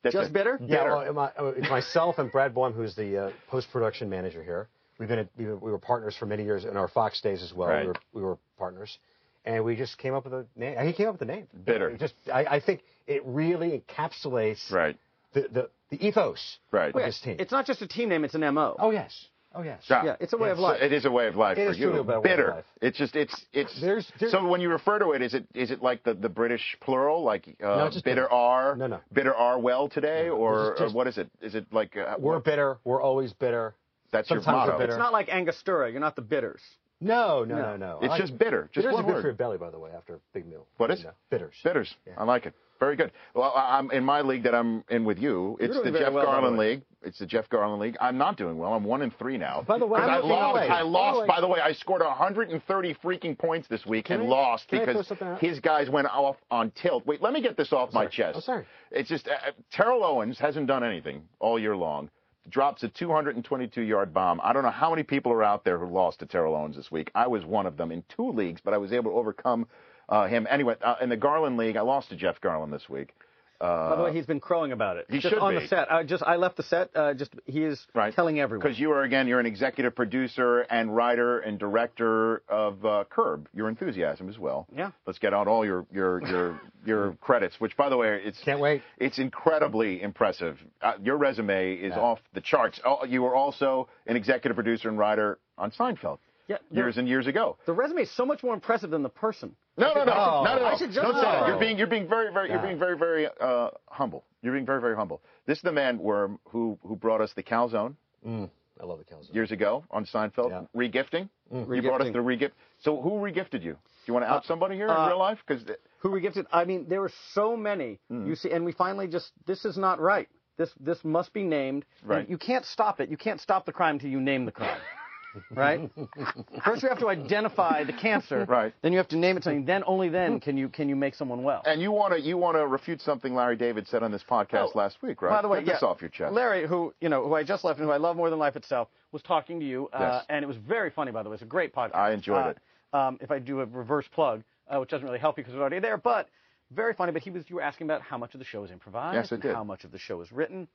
That's Just it. bitter? Yeah, well, my, uh, it's myself and Brad Boehm, who's the uh, post-production manager here. We've been at, we were we were partners for many years in our Fox days as well. Right. We, were, we were partners, and we just came up with a name. He came up with the name. Bitter. It just, I, I think it really encapsulates Right. The, the the ethos Right. of this team. It's not just a team name. It's an mo. oh yes, oh yes. Yeah, it's a way of life. It is a way of life It for is truly you. a way of Bitter. life. It's just it's it's. There's- there's- so when you refer to it, is it is it like the, the British plural, like uh, No, just bitter bitter. are? No, no. Bitter are well today, or, Just- just- or what is it? Is it like uh, We're what- bitter. We're always bitter. that's your sometimes we're motto? bitter. It's not like Angostura. You're not the bitters. No, no, no, No. no. It's I- just bitter. Just bitters one are good word. for your belly, by the way, after a big meal. What is? it? know, bitters. Bitters. Yeah. I like it. Very good. Well, I'm in my league that I'm in with you. It's the Jeff well, Garlin. League. It's the Jeff Garlin League. I'm not doing well. I'm one and three now. By the way, I lost. I By the lost. way- By the way, I scored 130 freaking points this week Can and I- lost can I throw because his guys went off on tilt. Wait, let me get this off my chest. Oh, sorry. It's just uh, Terrell Owens hasn't done anything all year long. Drops a 222 yard bomb. I don't know how many people are out there who lost to Terrell Owens this week. I was one of them in two leagues, but I was able to overcome uh, him. Anyway, uh, in the Garlin League, I lost to Jeff Garlin this week. Uh, By the way, he's been crowing about it. he just should on be. the set. I just I left the set. Uh, just he is right. telling everyone. Because you are again, you're an executive producer and writer and director of uh, Curb, Your Enthusiasm as well. Yeah. Let's get out all your your your your credits. Which, by the way, it's Can't wait. It's incredibly impressive. Uh, your resume is Yeah. off the charts. Oh, you were also an executive producer and writer on Seinfeld Yeah, the- years and years ago. The resume is so much more impressive than the person. No, no, no, Oh. not at all. I should just- Don't say that. You're being, you're being very, very, you're being very, very uh, humble. You're being very, very humble. This is the man Worm who who brought us the calzone Mm, I love the calzone. years ago on Seinfeld. Yeah. Regifting. You brought us the regift. So who regifted you? Do you want to out somebody here in uh, real life? Because Who we gifted? I mean, there were so many. Hmm. You see, and we finally just this is not right. This this must be named. And Right. You can't stop it. You can't stop the crime until you name the crime. right? First, you have to identify the cancer. Right. Then you have to name it something. Then only then can you can you make someone well. and you want to you want to refute something Larry David said on this podcast Oh, last week, right? By the way, Get yeah, this off your chest. Larry, who you know, who I just left and who I love more than life itself, was talking to you, uh, Yes. and it was very funny. By the way, it's a great podcast. I enjoyed Uh, it. Um, if I do a reverse plug, uh, which doesn't really help you because it's already there, but very funny. But he was you were asking about how much of the show is improvised, Yes, I and did. how much of the show is written,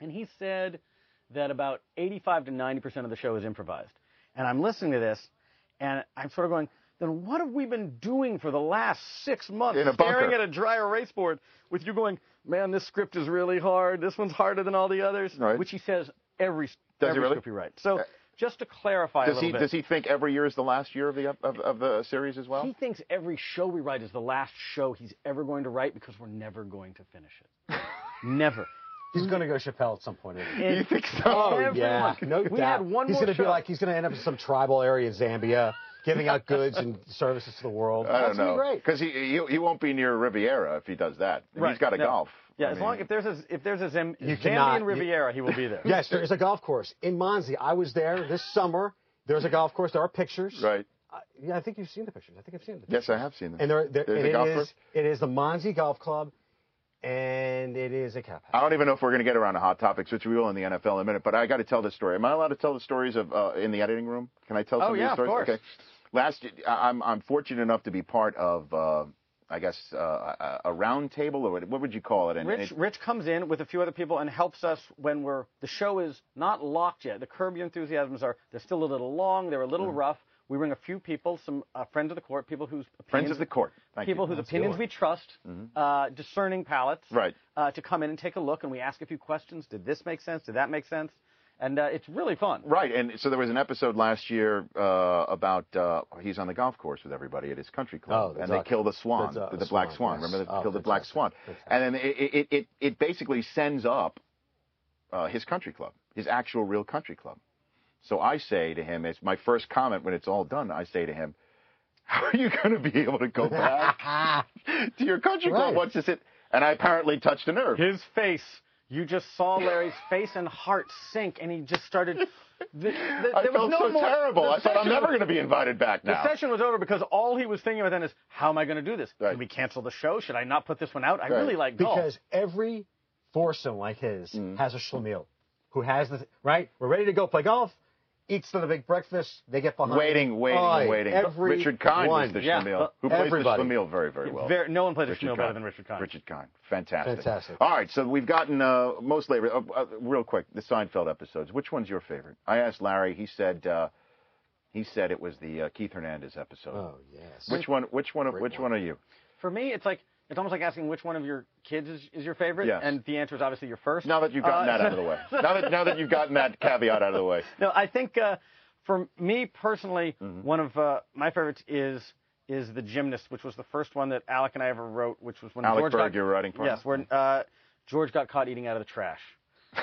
and he said that about 85 to 90 percent of the show is improvised. And I'm listening to this, and I'm sort of going. Then what have we been doing for the last six months? Staring at a dry erase board with you going, man, this script is really hard. This one's harder than all the others. Right. Which he says every Does every really? script he writes. So Uh, just to clarify a little he bit, does he think every year is the last year of the of, of the series as well? he thinks every show we write is the last show he's ever going to write because we're never going to finish it. never. He's going to go Chappelle at some point. Isn't he? you think so? Oh Everyone. yeah, no We doubt. had one he's more gonna be like he's going to end up in some tribal area in Zambia, giving out goods and services to the world. I don't That's know because he, he he won't be near Riviera if he does that. Right, He's got a no. golf. Yeah, I as mean, long if there's a if there's a Zam- You Zambian cannot- you- Riviera, he will be there. Yes, there is a golf course in Monzi. I was there this summer. There's a golf course. There are pictures. right. Uh, yeah, I think you've seen the pictures. I think I've seen the Yes. I have seen them. And there, there There's and a it golf is- course? it is the Monzi Golf Club, and it is a cap. I don't even know if we're going to get around to hot topics, which we will in the NFL in a minute. But I got to tell this story. Am I allowed to tell the stories of uh, in the editing room? Can I tell some Oh, of yeah, these of stories? course. Okay. Last, I'm I'm fortunate enough to be part of, uh, I guess, uh, a, round table or what, what would you call it? And Rich it- Rich comes in with a few other people and helps us when we're the show is not locked yet. The Curb Your Enthusiasms are they're still a little long, they're a little Mm-hmm. rough. We bring a few people, some uh, friends of the court, people whose opinions, friends opinions, of the court. Thank people you. whose opinions we trust, uh, discerning palates, Right. uh, to come in and take a look, and we ask a few questions. Did this make sense? Did that make sense? And uh, it's really fun. Right, and so there was an episode last year uh, about uh, he's on the golf course with everybody at his country club, Oh, and duck. they kill the swan, The du- the, black swan, swan. yes. Remember, they Oh, killed the black fantastic. swan, Fantastic. and then it it, it it basically sends up uh, his country club, his actual real country club. So I say to him, it's my first comment when it's all done. I say to him, "How are you going to be able to go back to your country club Right. once this it?" And I apparently touched a nerve. His face. You just saw Larry's face and heart sink, and he just started. The, the, I there felt was no so more, terrible. I thought I'm never going to be invited back now. The session was over because all he was thinking about then is, how am I going to do this? Right. Should we cancel the show? Should I not put this one out? I Right. really like golf. Because every foursome like his Mm. has a schlemiel who has the right. We're ready to go play golf. Eats to the big breakfast. They get behind. Waiting, waiting, Oy, waiting. Every Richard Kahn was one. the Yeah, schlemiel. but Who plays everybody. the schlemiel very, very well. Very- no one played the Richard Schmiel better than Richard Kahn. Richard Kahn. Fantastic. Fantastic. All right, so we've gotten uh, most labor. Uh, uh, real quick, the Seinfeld episodes. Which one's your favorite? I asked Larry. He said uh, he said it was the uh, Keith Hernandez episode. Oh yes. Which one? Which one? Great Which one. one are you? For me, it's like it's almost like asking which one of your kids is, is your favorite, Yes. and the answer is obviously your first. Now that you've gotten Uh, that out of the way. Now that now that you've gotten that caveat out of the way. No, I think uh, for me personally, Mm-hmm. one of uh, my favorites is is the gymnast, which was the first one that Alec and I ever wrote, which was when Alec George Berg, got, you were writing for Yes, when uh, George got caught eating out of the trash,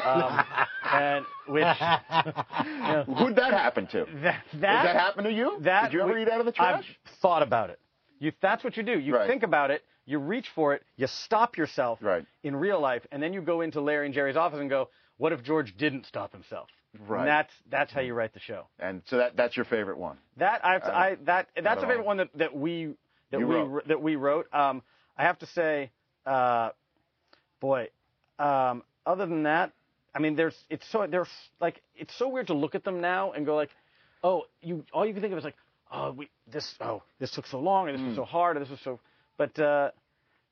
um, and which Who'd that happen to? that Did that that happen to you? that Did you ever we- eat out of the trash? I've thought about it. You, that's what you do. You Right. think about it. You reach for it. You stop yourself Right. in real life, and then you go into Larry and Jerry's office and go, "What if George didn't stop himself?" Right. And that's that's how you write the show. And so that that's your favorite one. That I, have to, I that that's the favorite one that, that we that You we wrote. that we wrote. Um, I have to say, uh, boy, um, other than that, I mean, there's it's so there's like it's so weird to look at them now and go like, oh, you all you can think of is like, oh, we this oh this took so long, and this was Hmm. so hard, and this was so. But uh,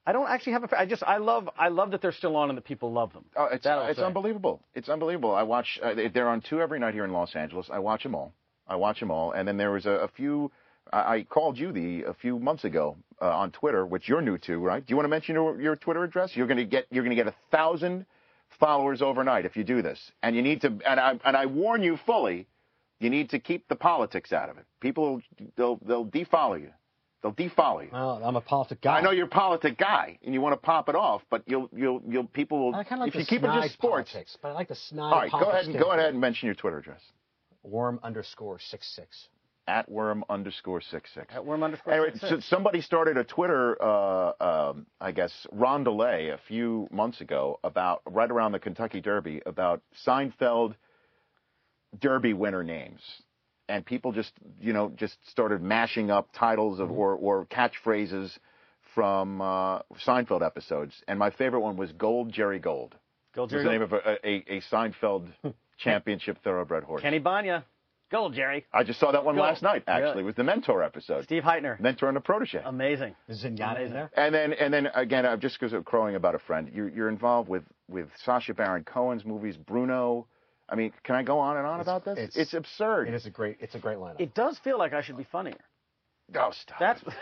I don't actually have a. I just I love I love that they're still on and that people love them. Oh, it's I'll it's say. unbelievable. It's unbelievable. I watch. Uh, they- they're on two every night here in Los Angeles. I watch them all. I watch them all. And then there was a, a few. I, I called you the a few months ago uh, on Twitter, which you're new to, right? Do you want to mention your, your Twitter address? You're going to get you're going to get a thousand followers overnight if you do this. And you need to. And I and I warn you fully. You need to keep the politics out of it. People they'll they'll defollow you. They'll defollow you. Well, I'm a politic guy. I know you're a politic guy and you want to pop it off, but you'll you'll you'll people will I kind of like if the you keep it snide just sports. politics, but I like the snide All right, go ahead and go ahead and mention your Twitter address Worm underscore six six. at worm underscore six six. At worm underscore Anyway, six so six. somebody started a Twitter, uh, um, I guess, rondelay a few months ago about right around the Kentucky Derby about Seinfeld Derby winner names, and people just you know just started mashing up titles of or, or catchphrases from uh, Seinfeld episodes. And my favorite one was Gold Jerry Gold. Gold Jerry. was the name of a, a, a Seinfeld championship thoroughbred horse. Kenny Bania, Gold Jerry, I just saw that one Go. last night. Actually, Really? it was the mentor episode. Steve Heitner, Mentor and a protege. amazing. Is Zenyatta in there? And then, and then again, I'm just because of crowing about a friend. You're, you're involved with with Sacha Baron Cohen's movies, Bruno. I mean, can I go on and on It's- about this? it's- It's, absurd. It is a great. It's a great lineup. It does feel like I should be funnier. oh, stop. That's.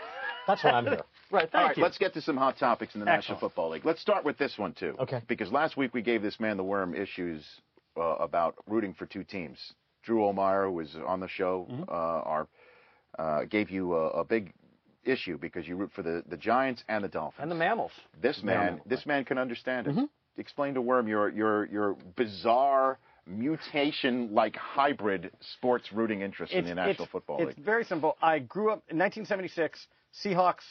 That's why I'm here. right. Thank All right, you. let's get to some hot topics in the National Football League. Let's start with this one too. Okay. Because last week we gave this man the worm issues uh, about rooting for two teams. Drew Olmeyer, who was on the show, Mm-hmm. uh, our, uh, gave you a, a big issue because you root for the, the Giants and the Dolphins. and the mammals. This man, this man can understand it. Explain to Worm your your your bizarre mutation-like hybrid sports rooting interest in the National it's, Football it's very simple. I grew up in 1976. Seahawks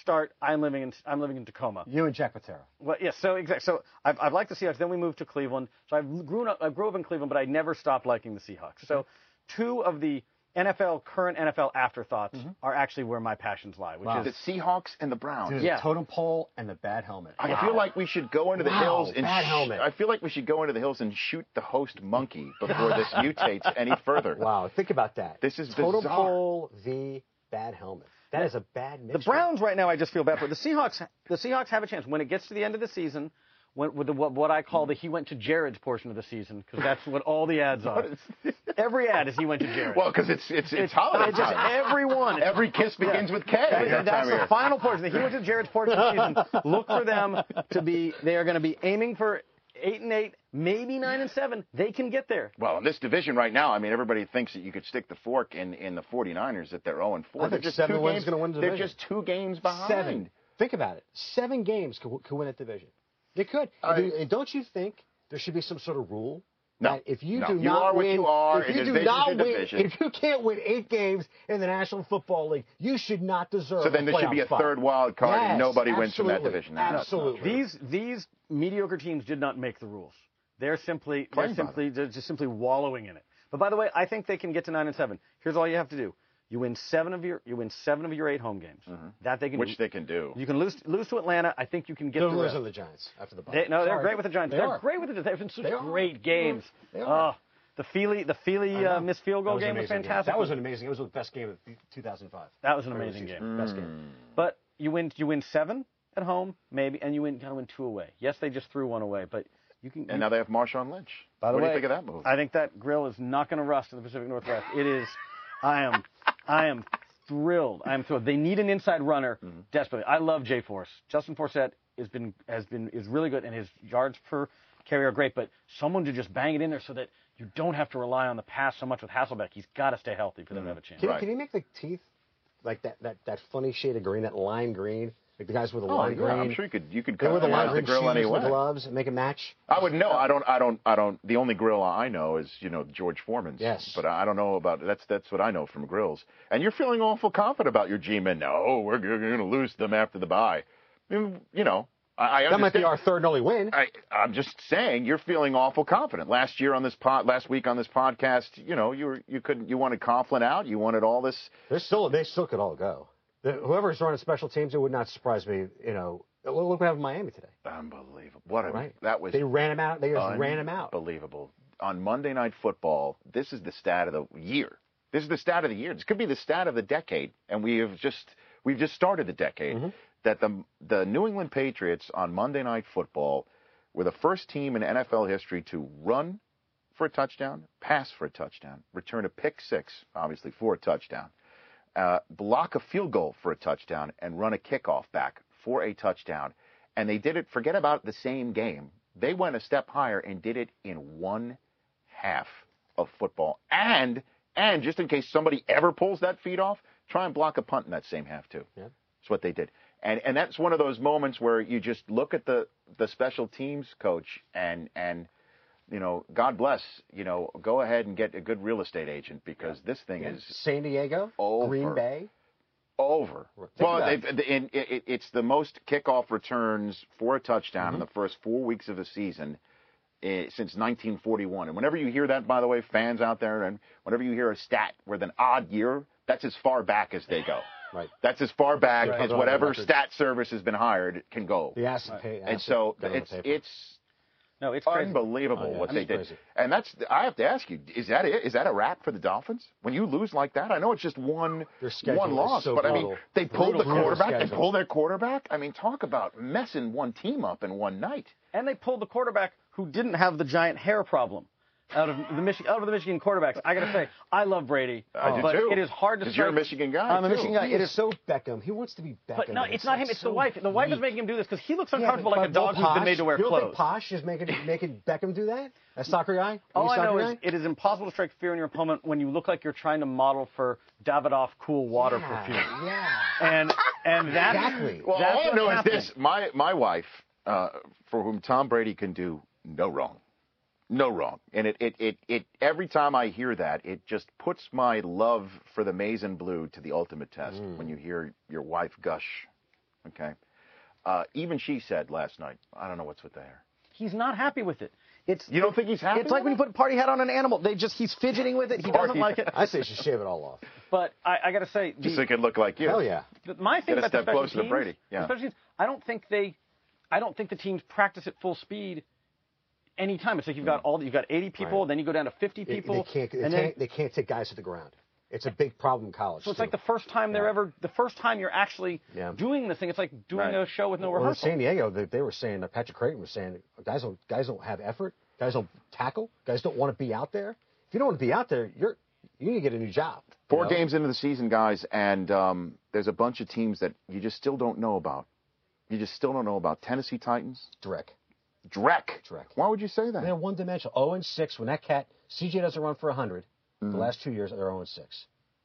start. I'm living in I'm living in Tacoma. You and Jack Patera. Well, yes. So exactly. So I've, I've liked the Seahawks. Then we moved to Cleveland. So I've grown up. I grew up in Cleveland, but I never stopped liking the Seahawks. So mm-hmm. two of the NFL current NFL afterthoughts mm-hmm. are actually where my passions lie, which Wow. The is Seahawks and the Browns. There's Yeah. a totem pole and the bad helmet. I feel like we should go into the Wow, hills and bad sh- helmet. I feel like we should go into the hills and shoot the host monkey before this mutates any further. Wow, think about that. This is totem bizarre. pole v bad helmet. That is a bad mixture. the Browns right now. I just feel bad for the Seahawks. The Seahawks have a chance when it gets to the end of the season. When, with the, what, what I call the he went to Jared's portion of the season because that's what all the ads are. Every ad is he went to Jared. Well, because it's it's it's, holiday It's just time. everyone. Every kiss begins with K. That- at that's the year. final portion. The He went to Jared's portion of the season. Look for them to be. They are going to be aiming for eight and eight, maybe nine and seven. They can get there. Well, in this division right now, I mean, everybody thinks that you could stick the fork in, in the 49ers that they're 0 and 4. I They're just seven two wins games, gonna win the They're just two games behind. Seven. Think about it. Seven games could, could win that division. They could. I- and, do- and don't you think there should be some sort of rule No. that if you No. do You not are what win, you are, if you do not win, division. if you can't win eight games in the National Football League, you should not deserve. So then there should be a spot. third wild card and nobody wins from that division. No, that's Absolutely. These these mediocre teams did not make the rules. They're simply Playing they're by simply they're just simply wallowing in it. But by the way, I think they can get to nine and seven. Here's all you have to do: you win seven of your you win seven of your eight home games. Mm-hmm. That they can Which do. they can do. You can lose lose to Atlanta. I think you can get They're the losing rest. to the Giants after the bye. They, no, they're great with the Giants. They They are are. great with the. They've been such They are. great games. They are. Oh, the Feely the Feely uh, missed field goal That game was an amazing fantastic. That was an amazing. It was the best game of 2005. That was an amazing season. game. Best game. Mm. But you win you win seven at home maybe, and you win kind of win two away. Yes, they just threw one away, but you can. And you- now they have Marshawn Lynch. by the what way, do you think of that move? I think that grill is not going to rust in the Pacific Northwest. It is. I am. I am thrilled. I am thrilled. They need an inside runner Mm-hmm. desperately. I love Jay Force. Justin Forsett has been has been is really good, and his yards per carry are great. But someone to just bang it in there so that you don't have to rely on the pass so much with Hasselbeck. He's got to stay healthy for them to have a chance. Can, Right. can you make the teeth like that, that, that funny shade of green, that lime green? Like the guys with the Oh, lime yeah, green. I'm sure you could you could They wear the lime the grill shoes with gloves and make a match. I would know. I don't. I don't. I don't. The only grill I know is you know George Foreman's. Yes. But I don't know about that's that's what I know from grills. And you're feeling awful confident about your G-men. No, oh, we're, we're going to lose them after the bye. I mean, you know, I, I That might be our third and only win. I, I'm just saying you're feeling awful confident. Last year on this pod, last week on this podcast, you know, you were you couldn't you wanted Coughlin out, you wanted all this. They're still, they still could all go. Whoever's running special teams, it would not surprise me. You know, look what happened in Miami today. Unbelievable! What a Right? that was. They ran him out. They just ran him out. Unbelievable. On Monday Night Football, this is the stat of the year. This is the stat of the year. This could be the stat of the decade, and we have just we've just started the decade. Mm-hmm. That the the New England Patriots on Monday Night Football were the first team in NFL history to run for a touchdown, pass for a touchdown, return a pick six, obviously for a touchdown, uh, block a field goal for a touchdown, and run a kickoff back for a touchdown. And they did it. Forget about the same game. They went a step higher and did it in one half of football. And and just in case somebody ever pulls that feed off, try and block a punt in that same half too. Yeah. That's what they did. And and that's one of those moments where you just look at the the special teams coach and and you know, God bless, you know, go ahead and get a good real estate agent because this thing is San Diego, Over. Green Bay. over. Think Well, in, it, it's the most kickoff returns for a touchdown Mm-hmm. in the first four weeks of the season eh, since 1941. And whenever you hear that, by the way, fans out there, and whenever you hear a stat with an odd year, that's as far back as they go. Right. That's as far back Right. as whatever stat service has been hired can go. The acid pay. and so it's it's No, it's crazy. unbelievable Oh, yeah, what it's they did. crazy. And that's I have to ask you, is that it? Is that a wrap for the Dolphins? When you lose like that, I know it's just one one loss, so but I mean they pulled Brutal, the quarterback, they pulled their quarterback. I mean, talk about messing one team up in one night. and they pulled the quarterback who didn't have the giant hair problem out of the Michigan out of the Michigan quarterbacks. I gotta say, I love Brady, I do but too. it is hard to 'Cause you're a Michigan guy, I'm a too. Michigan guy. It is is so Beckham. He wants to be Beckham. But no, and it's not him. like It's the wife. The wife is making him do this because he looks Yeah, uncomfortable but like a dog Bill who's been made to wear Posh, you don't clothes. think Posh is making making Beckham do that? A soccer guy? All Are I know soccer is it is impossible to strike fear in your opponent when you look like you're trying to model for Davidoff cool water yeah, perfume. Yeah. And and that's Exactly. Well, all I know happening. is this: my my wife, uh, for whom Tom Brady can do no wrong, no wrong, and it, it it it every time I hear that, it just puts my love for the maize and blue to the ultimate test. Mm. When you hear your wife gush, okay. Uh, even she said last night, "I don't know what's with the hair." He's not happy with it. It's You don't think he's happy? It's like when you put a party hat on an animal. They just he's fidgeting with it. He doesn't like it. I say you should shave it all off. But I, I got to say, the, just so it could look like you. Hell yeah. the- my thing Get a about the step special closer to teams, Brady, yeah. the special teams, I don't think they, I don't think the teams practice at full speed. Anytime it's like you've got all you've got 80 people, Right. then you go down to 50 They- people, They can't. They and then can't, they can't take guys to the ground. It's a big problem in college. so it's too. like the first time they're Yeah. ever the first time you're actually Yeah. doing this thing. It's like doing Right. a show with no Well, in. San Diego, they, they were saying that Patrick Crayton was saying guys don't guys don't have effort, guys don't tackle, guys don't want to be out there. If you don't want to be out there, you're you need to get a new job. Four know? games into the season, guys, and um, there's a bunch of teams that you just still don't know about. You just still don't know about Tennessee Titans, Drek. Dreck. Dreck. Why would you say that? They're one dimensional. 0 and 6 when that cat CJ doesn't run for 100. The last two years they're 0 and 6. They're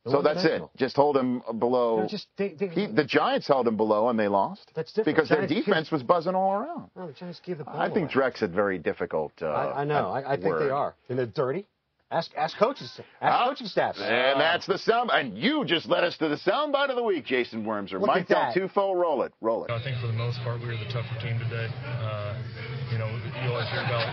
Mm-hmm. so that's it. Just hold him below. They're just they, they, he, the Giants held him below and they lost. That's different. Because their Giants give- defense was buzzing all around. no, the Giants give the ball I think away. Dreck's a very difficult. Uh, I, I know. I, I think they are. And they're dirty. Ask ask coaches. Ask Ah, coaching staffs. And that's the sound. And you just led us to the soundbite of the week, Jason Wormser. Mike at that. Del Tufo, roll it, roll it. I think for the most part, we were the tougher team today. Uh, you know, you always hear about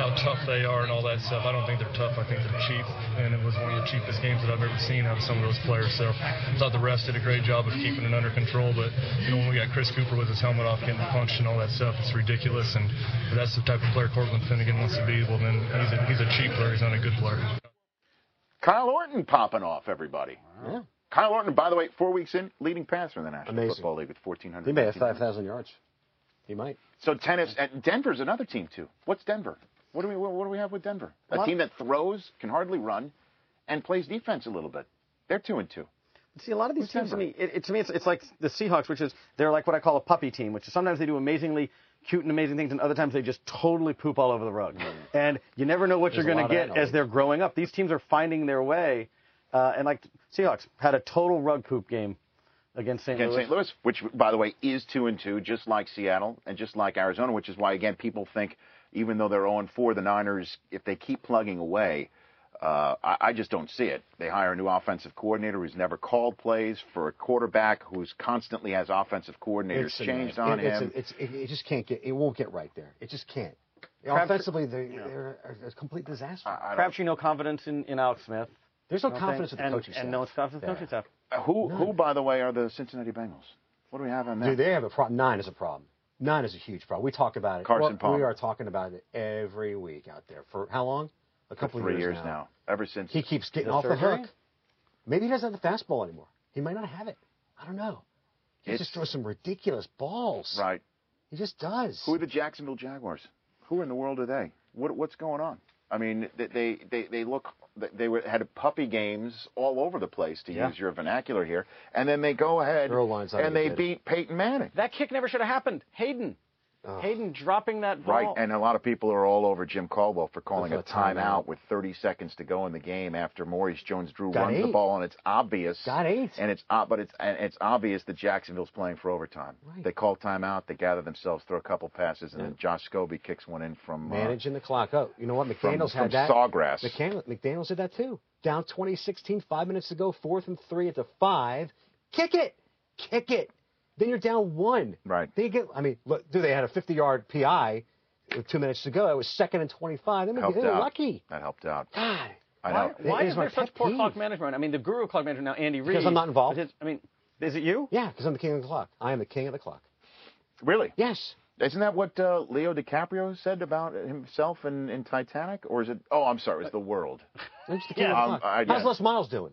how tough they are and all that stuff. I don't think they're tough. I think they're cheap, and it was one of the cheapest games that I've ever seen out of some of those players. So I thought the refs did a great job of keeping it under control. But you know, when we got Chris Cooper with his helmet off, getting punched and all that stuff, it's ridiculous. And if that's the type of player Cortland Finnegan wants to be. Well, then he's a, he's a cheap player. He's not a good player. Kyle Orton popping off, everybody. Yeah. Kyle Orton, by the way, four weeks in, leading passer in the National Amazing. Football League with 1,400. He may have 5,000 yards. He might. So tennis and Denver's another team too. What's Denver? What do we what do we have with Denver? A Well- team that throws, can hardly run, and plays defense a little bit. They're two and two. See, a lot of these Who's teams to me, it, it, to me, it's, it's like the Seahawks, which is they're like what I call a puppy team, which is sometimes they do amazingly cute and amazing things, and other times they just totally poop all over the rug. And you never know what There's you're going to get as they're growing up. These teams are finding their way, uh, and like Seahawks had a total rug poop game against St. Against Louis. St. Louis, which by the way is two and two, just like Seattle and just like Arizona, which is why again people think even though they're 0 and 4, the Niners, if they keep plugging away, uh, I, I just don't see it. They hire a new offensive coordinator who's never called plays for a quarterback who's constantly has offensive coordinators It's changed it- on it's him. A, it's, it, it just can't get. It won't get right there. It just can't. Crabtree- Offensively, they're, they're a, a complete disaster. I don't- Crabtree, no confidence in, in Alex Smith. There's no confidence in the and, coaching staff. And no confidence in the coaching staff. Who, who, by the way, are the Cincinnati Bengals? What do we have on that? Dude, they have a problem. Nine is a problem. Nine is a huge problem. We talk about it. Carson Well, Palmer. We are talking about it every week out there. For how long? A couple three of years now. now. Ever since He keeps getting The off the hook. Maybe he doesn't have the fastball anymore. He might not have it. I don't know. He It's- just throws some ridiculous balls. Right. He just does. Who are the Jacksonville Jaguars? Who in the world are they? What what's going on? I mean, they they they, they look they were had puppy games all over the place to Yeah. use your vernacular here, and then they go ahead Their O-line's not and they good. beat Peyton Manning. That kick never should have happened. Hayden. Ugh. Hayden dropping that ball. Right, and a lot of people are all over Jim Caldwell for calling For a a timeout. timeout with 30 seconds to go in the game after Maurice Jones-Drew Got runs the ball, and it's obvious. Got eight. And it's uh, but it's and it's obvious that Jacksonville's playing for overtime. Right. They call timeout, they gather themselves, throw a couple passes, and Yeah. then Josh Scobee kicks one in from uh, Managing the clock. Oh, you know what? McDaniels from had that. Sawgrass. McDaniels, McDaniels did that too. Down 2016, five minutes to go, fourth and three at the five. Kick it, kick it. Then you're down one. Right. They get. I mean, look, dude, they had a 50-yard PI with two minutes to go. It was second and 25. They were Helped they were lucky. That helped out. God. I Why, know. why It is is my there such poor peeve. clock management? I mean, the guru clock management now, Andy Reid. Because I'm not involved. but I mean, is it you? Yeah, because I'm the king of the clock. I am the king of the clock. Really? Yes. Isn't that what uh, Leo DiCaprio said about himself in, in Titanic? Or is it? Oh, I'm sorry. It was The World. I'm just the king Yeah, of the um, clock. I- How's yeah. Les Miles doing?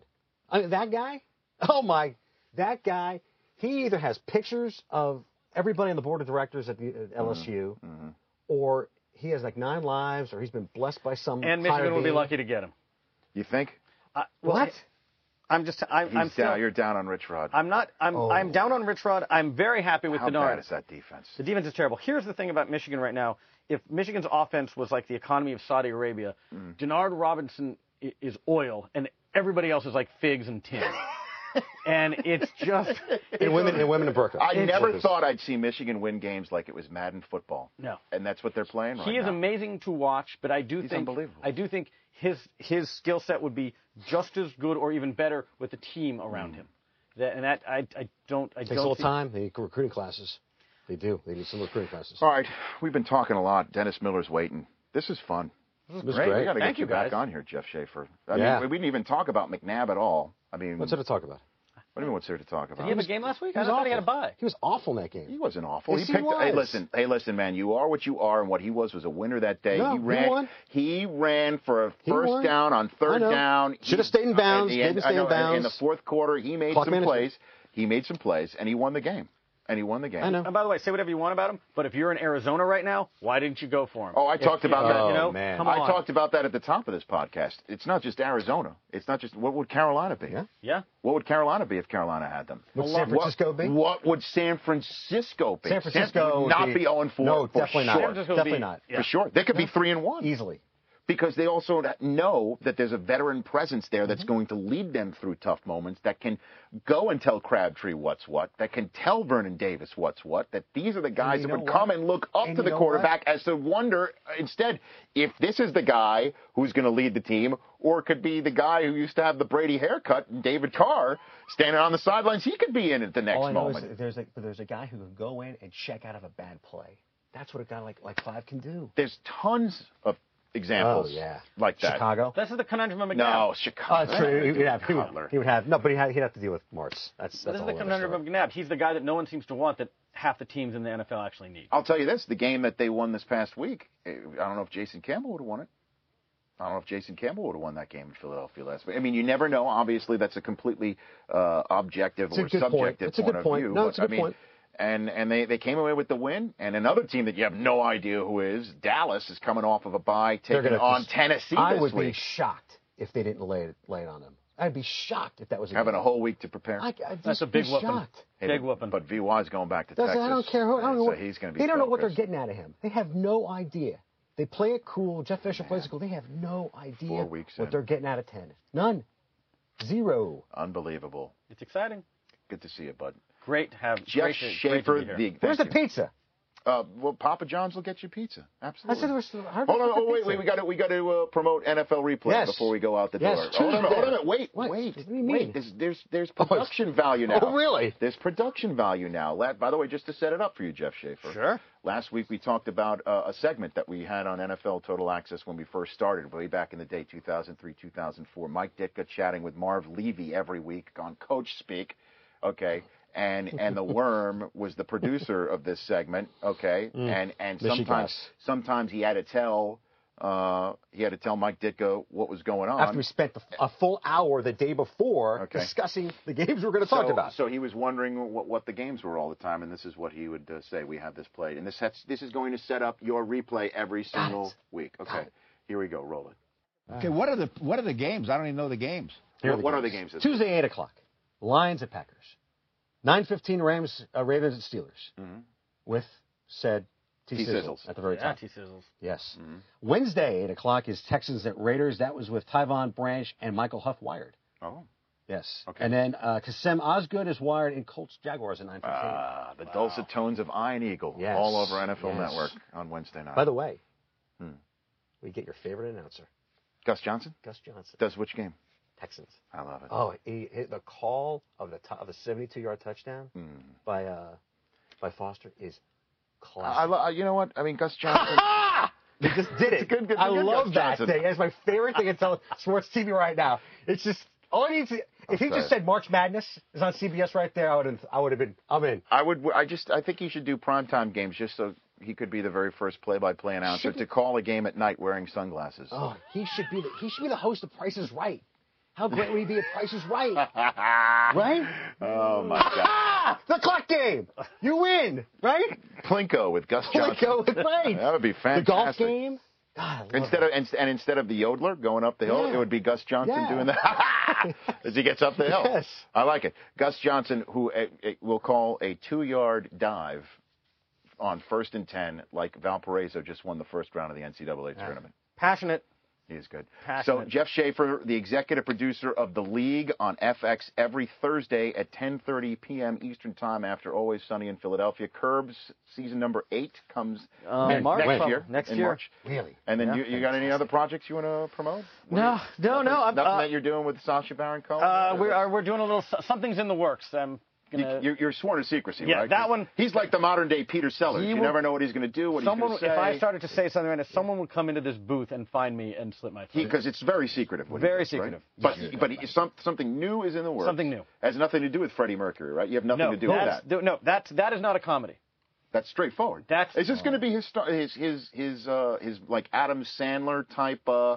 I mean, that guy? Oh my, that guy. He either has pictures of everybody on the board of directors at the at LSU, Mm-hmm. or he has like nine lives, or he's been blessed by some. And higher Michigan will be lucky to get him. You think? Uh, well, What? I'm just. I'm. He's I'm still, down. You're down on Rich Rod. I'm not. I'm. Oh. I'm down on Rich Rod. I'm very happy with How Denard. bad is that defense? The defense is terrible. Here's the thing about Michigan right now. If Michigan's offense was like the economy of Saudi Arabia, Mm. Denard Robinson is oil, and everybody else is like figs and tin. and it's just And women and women in burqa. I It's never burqas. thought I'd see Michigan win games like it was Madden football. No. And that's what they're playing right he is now. amazing to watch, but I do He's think unbelievable. I do think his his skill set would be just as good or even better with the team Mm. around him. That, and that I, I don't I Takes don't a little see- time. They need recruiting classes. They do. They need some recruiting classes. All right, we've been talking a lot. Dennis Miller's waiting. This is fun. This was great. great. We got to Thank get you you, back on here, Jeff Schaffer. I Yeah. mean, we didn't even talk about McNabb at all. I mean, What's there to talk about? what do you mean? What's there to talk about? Did he have a game last week? He I was thought he had a awful. bye. He was awful in that game. He wasn't awful. Yes, he he picked. Hey, listen. Hey, listen, man. You are what you are, and what he was was a winner that day. No, he he ran. won. he ran for a first down on third know. down. Should have stayed in bounds. at the Made end- stay in bounds. In the fourth quarter, he made Clock some management. plays. He made some plays, and he won the game. And he won the game. I know. And by the way, say whatever you want about him, but if you're in Arizona right now, why didn't you go for him? Oh, I If- talked about if- that. You know, Oh, man. come I talked about that at the top of this podcast. It's not just Arizona. It's not just what would Carolina be? Yeah. Yeah. What would Carolina be if Carolina had them? Would San Francisco what, be? What would San Francisco be? San Francisco would not would be be- 0 4. No, for definitely sure. not. San Francisco would Definitely be- not. Yeah. For sure. They could be 3 and 1 Easily. Because they also know that there's a veteran presence there Mm-hmm. that's going to lead them through tough moments, that can go and tell Crabtree what's what, that can tell Vernon Davis what's what, that these are the guys that would come and look up And to the quarterback as to wonder uh, instead if this is the guy who's going to lead the team or it could be the guy who used to have the Brady haircut and David Carr standing on the sidelines. He could be in at the next All I know moment. is there's a there's a guy who can go in and check out of a bad play. That's what a guy like like Five can do. There's tons of examples Oh yeah, like that. Chicago. This is the conundrum of McNabb. No, Chicago. that's true. He would have, he would, Cutler. he would have no, but he had, he'd have to deal with Martz. That's that's this is the conundrum of McNabb. He's the guy that no one seems to want that half the teams in the NFL actually need. I'll tell you this: the game that they won this past week, eh, I don't know if Jason Campbell would have won it. I don't know if Jason Campbell would have won that game in Philadelphia last week. I mean, you never know. Obviously, that's a completely uh, objective It's or subjective point. subjective It's a good of point. view. No, but, it's a I good mean, point. And and they, they came away with the win. And another team that you have no idea who is, Dallas, is coming off of a bye, taking on just- Tennessee I this would be shocked if they didn't lay it lay it on them. I'd be shocked if that was a having game. a whole week to prepare. I, I'd That's just a big be whooping. shocked. Hey, Big but- whooping. But VY is going back to That's- Texas. I don't care who. I don't know so he's going to be. They don't know what they're getting out of him. They have no idea. They play it cool. Jeff Fisher plays it cool. They have no idea Four weeks what in. they're getting out of ten. None. Zero. Unbelievable. It's exciting. Good to see you, bud. Great to have Jeff great to, great to Schaffer, be here. the Where's the pizza? Uh, well, Papa John's will get you pizza. Absolutely. I Absolutely. said there was. How Hold on, oh wait, wait, we got to we got to uh, promote NFL replay Yes. before we go out the Yes, door. Hold on, hold on, wait, What? wait, What do you mean? wait. There's there's there's production value now. Oh, really? There's production value now. La- By the way, just to set it up for you, Jeff Schaffer. Sure. Last week we talked about uh, a segment that we had on NFL Total Access when we first started, way back in the day, 2003, 2004. Mike Ditka chatting with Marv Levy every week on Coach Speak. Okay. And and the worm was the producer of this segment, okay, and and sometimes sometimes he had to tell uh, he had to tell Mike Ditka what was going on. After we spent a full hour the day before Okay. discussing the games we're going to talk so, about. So he was wondering what, what the games were all the time, and this is what he would uh, say. We have this played, and this sets, this is going to set up your replay every single it. week. Okay, here we go. Roll it. Okay, what are the what are the games? I don't even know the games. Here what, what are the games. games? Tuesday, 8 o'clock. Lions at Packers. 9.15 Rams, uh, Ravens and Steelers. Mhm. With said T-Sizzles T-Sizzles. at the very Yeah, top. T-Sizzles. Yes. Mhm. Wednesday, 8 o'clock is Texans at Raiders. That was with Tyvon Branch and Michael Huff Wired. Oh, Yes. Okay. And then uh, Kassim Osgood is wired in Colts Jaguars at 9.15. ah, the dulcet tones of Iron Eagle Yes. all over NFL Yes. Network on Wednesday night. By the way, Hmm. we get your favorite announcer, Gus Johnson Gus Johnson, does which game? Texans. I love it. Oh, he, he- the call of the of the 72-yard touchdown Mm. by uh, by Foster is classic. I lo- you know what? I mean, Gus Johnson. He just did it. good- good- I good love Gus that Johnson. thing. That's my favorite thing in tele- sports TV right now. It's just all I need to. If he just said March Madness is on CBS right there, I would have. I would have been. I'm in. I would. I just. I think he should do primetime games just so he could be the very first play-by-play announcer Should to call a game at night wearing sunglasses. Oh, he should be. The, he should be the host of Price is Right. How great would he be if Price is Right? right? Oh my God. Ah, the clock game. You win, right? Plinko with Gus Johnson. Plinko, right. That would be fantastic. The golf game. God, Instead of and, instead of the yodeler going up the hill, Yeah. it would be Gus Johnson Yeah. doing that as he gets up the hill. Yes. I like it. Gus Johnson, who uh, uh, will call a two-yard dive on first and ten, like Valparaiso just won the first round of the NCAA tournament. Passionate. He is good. So Jeff Schaffer, the executive producer of The League on FX every Thursday at 10:30 p.m. Eastern Time after Always Sunny in Philadelphia. Curbs season number eight comes Um, next, March, next year. Next in year. March. Really? And then Yeah, you, you got any other projects you want to promote? What No, you- no, no. Nothing, I'm, nothing uh, that you're doing with Sacha Baron Cohen. Uh, we're uh, we're doing a little something's in the works. I'm You- gonna. you're, you're sworn to secrecy, Yeah, right? that one- He's like the modern day Peter Sellers. You will- never know what he's going to do. What someone, he's going if to say. I started to say something right now, someone would come into this booth and find me and slip my throat. because it's very secretive. What he Very does, right? secretive. But but he, some, something new is in the works. Something new. Has nothing to do with Freddie Mercury, right? You have nothing no, to do with that's, that. no, that's that is not a comedy. That's straightforward. That's- Is this going to be his star- his his his uh his like Adam Sandler type? uh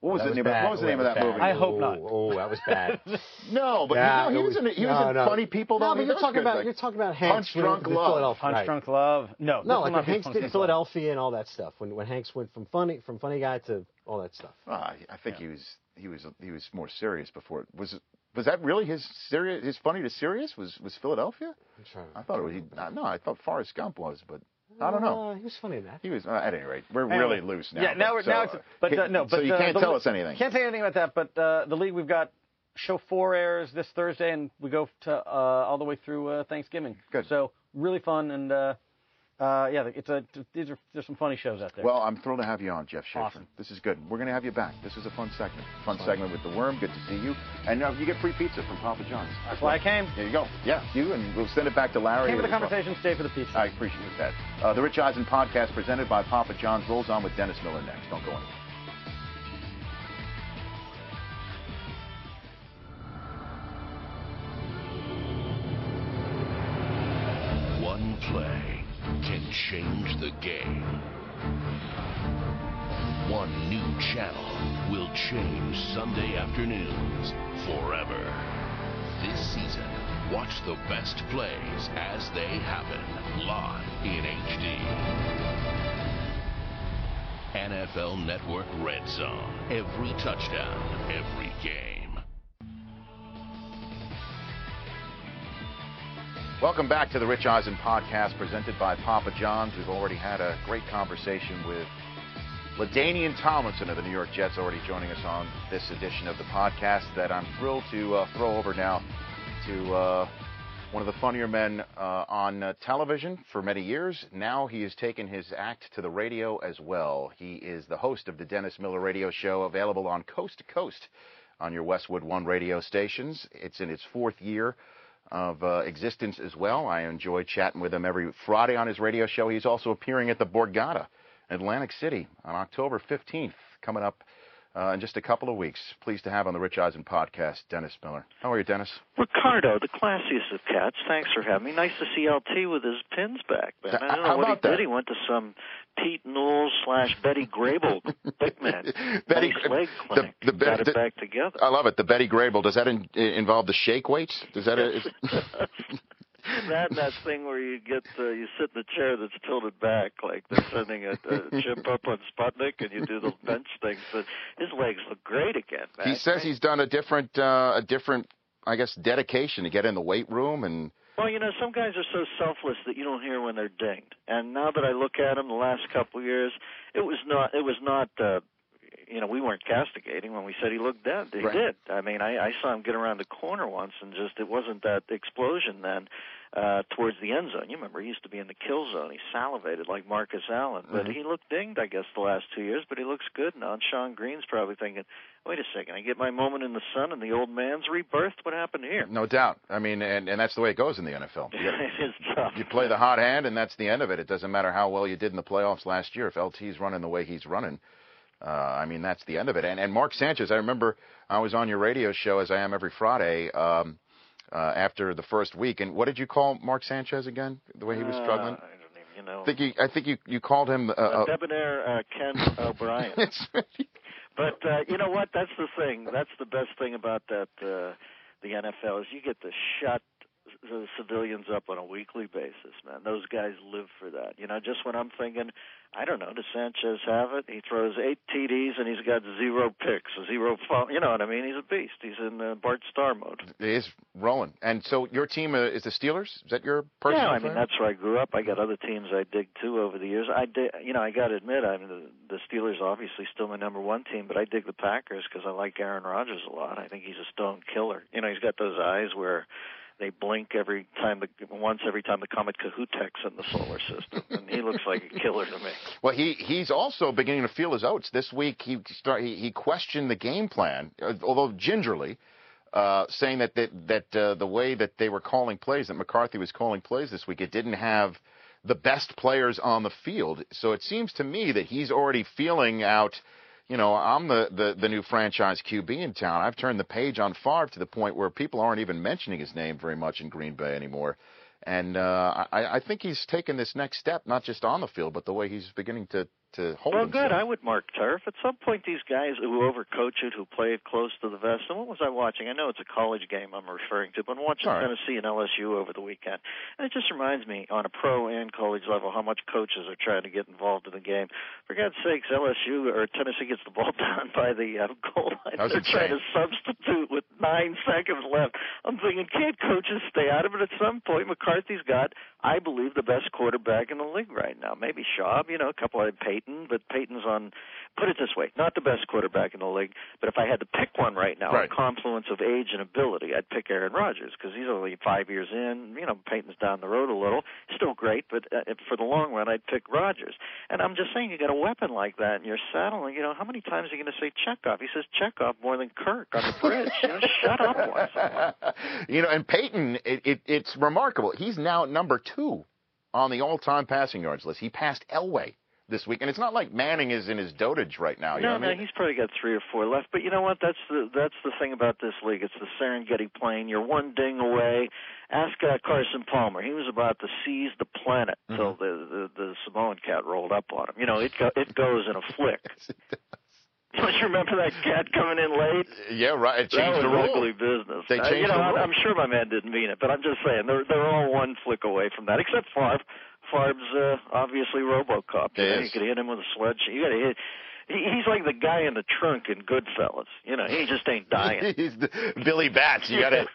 What was That the name? bad. Of, what was the Oh, name of that bad. movie? I hope not. Oh, oh that was bad. No, but Yeah, no, he was, was- in, he was no, in no. Funny People. no, though. but you're talking about like- you're talking about Hanks Punch Drunk with, with Love. Philadelphia. Punch right. Drunk Love. No, No, like when Hanks did Drunk Love. Philadelphia and all that stuff. When when Hanks went from funny from funny guy to all that stuff. I think he was he was he was more serious before. Was was that really his serious his funny to serious was was Philadelphia? I'm trying. I thought it was. He, no, I thought Forrest Gump was, but I don't know. Uh, he was funny in that. He was. Uh, at any rate, we're Anyway. really loose now. Yeah, now but, we're so, now it's but can- uh, no, but so you uh, can't the tell le- us anything. Can't say anything about that. But uh, the league we've got show four airs this Thursday, and we go to uh, all the way through uh, Thanksgiving. Good. So really fun, and uh, yeah, it's a these are there's some funny shows out there. Well, I'm thrilled to have you on, Jeff Schaffer. Awesome. This is good. We're going to have you back. This is a fun segment. Fun segment with the Worm. Good to see you. And uh, you get free pizza from Papa John's. that's why I came. There you go. Yeah, you, and we'll send it back to Larry. Came for the as well. conversation, stay for the pizza. I appreciate that. Uh, the Rich Eisen podcast presented by Papa John's rolls on with Dennis Miller next. Don't go anywhere. The game. One new channel will change Sunday afternoons forever. This season, watch the best plays as they happen live in HD. NFL Network Red Zone. Every touchdown, every game. Welcome back to the Rich Eisen podcast presented by Papa John's. We've already had a great conversation with LaDainian Tomlinson of the New York Jets already joining us on this edition of the podcast that I'm thrilled to uh, throw over now to uh, one of the funnier men uh, on uh, television for many years. Now he has taken his act to the radio as well. He is the host of the Dennis Miller Radio Show, available on Coast to Coast on your Westwood One radio stations. It's in its fourth year of uh, existence as well. I enjoy chatting with him every Friday on his radio show. He's also appearing at the Borgata, Atlantic City, on October 15th, coming up uh, in just a couple of weeks. Pleased to have on the Rich Eisen podcast, Dennis Miller. How are you, Dennis? Ricardo, the classiest of cats. Thanks for having me. Nice to see LT with his pins back, man. I don't know How what he that? did. He went to some Pete Newell slash Betty Grable big man. Betty- leg the- clinic. the- Got the- it back together. I love it. The Betty Grable. Does that in, involve the shake weights? Does that? Is, that and that thing where you get uh, you sit in the chair that's tilted back like they're sending a, a chimp up on Sputnik and you do the bench things but his legs look great again man. he says he's done a different, uh, a different, I guess, dedication to get in the weight room and. Well, you know, some guys are so selfless that you don't hear when they're dinged. And now that I look at him the last couple of years, it was not it was not uh you know, we weren't castigating when we said he looked dead. He Right. did. I mean, I, I saw him get around the corner once, and just it wasn't that explosion then uh, towards the end zone. You remember he used to be in the kill zone. He salivated like Marcus Allen, but Mhm. he looked dinged, I guess, the last two years. But he looks good now. And Shonn Greene's probably thinking, wait a second, I get my moment in the sun, and the old man's rebirthed. What happened here? No doubt. I mean, and, and that's the way it goes in the NFL. You, it is tough. you play the hot hand, and that's the end of it. It doesn't matter how well you did in the playoffs last year. If LT's running the way he's running, uh, I mean, that's the end of it. And, and Mark Sanchez, I remember I was on your radio show, as I am every Friday, um, uh, after the first week. And what did you call Mark Sanchez again? The way he was struggling? Uh, I don't even, you know. I think you, I think you, you called him. Uh, uh, uh, debonair uh, Ken O'Brien. But uh, you know what? That's the thing. That's the best thing about that uh, the NFL is you get to shut the civilians up on a weekly basis, man. Those guys live for that. You know, just when I'm thinking, I don't know, does Sanchez have it? He throws eight TDs and he's got zero picks, zero. Fo- you know what I mean? He's a beast. He's in uh, Bart Starr mode. is rolling. And so your team uh, is the Steelers? Is that your personal? Yeah, I mean favorite? that's where I grew up. I got other teams I dig too over the years. I dig, you know, I got to admit, I mean the, the Steelers obviously still my number one team, but I dig the Packers because I like Aaron Rodgers a lot. I think he's a stone killer. You know, he's got those eyes where they blink every time the once every time the comet Kohoutek's in the solar system, and he looks like a killer to me. Well, he he's also beginning to feel his oats. This week he start he, he questioned the game plan, uh, although gingerly, uh, saying that that that uh, the way that they were calling plays, that McCarthy was calling plays this week, it didn't have the best players on the field. So it seems to me that he's already feeling out. You know, I'm the, the, the new franchise QB in town. I've turned the page on Favre to the point where people aren't even mentioning his name very much in Green Bay anymore. And uh, I, I think he's taken this next step, not just on the field, but the way he's beginning to, to hold Well, himself. good. I would mark turf. At some point, these guys who overcoach it, who play it close to the vest. And what was I watching? I know it's a college game I'm referring to, but I'm watching right. Tennessee and LSU over the weekend, and it just reminds me, on a pro and college level, how much coaches are trying to get involved in the game. For God's sakes, LSU or Tennessee gets the ball down by the uh, goal line. They're trying to substitute with nine seconds left. I'm thinking, can't coaches stay out of it at some point? McCarthy's got, I believe, the best quarterback in the league right now. Maybe Schaub, you know, a couple of Peyton, but Peyton's on. Put it this way, not the best quarterback in the league, but if I had to pick one right now, Right. a confluence of age and ability, I'd pick Aaron Rodgers because he's only five years in. You know, Peyton's down the road a little, still great, but uh, for the long run, I'd pick Rodgers. And I'm just saying, you got a weapon like that in your saddle, you know, how many times are you going to say Chekov? He says Chekov more than Kirk on the bridge. you know, shut up once. in a while. you know, and Peyton, it, it, it's remarkable. He's now number two on the all-time passing yards list. He passed Elway this week, and it's not like Manning is in his dotage right now. You know No, what no, I mean? he's probably got three or four left. But you know what? That's the that's the thing about this league. It's the Serengeti plain. You're one ding away. Ask uh, Carson Palmer. He was about to seize the planet Mm-hmm. till the, the the Samoan cat rolled up on him. You know, it go, it goes in a flick. Don't you remember that cat coming in late? yeah, right. It That changed was the rule. ugly business. They Uh, changed you know, the I'm, rule. I'm sure my man didn't mean it, but I'm just saying they're they're all one flick away from that, except Favre. Favre's uh, obviously RoboCop. You, know, you could hit him with a sledge. You got to hit. He, he's like the guy in the trunk in Goodfellas. You know, he just ain't dying. he's the, Billy Bats. You gotta,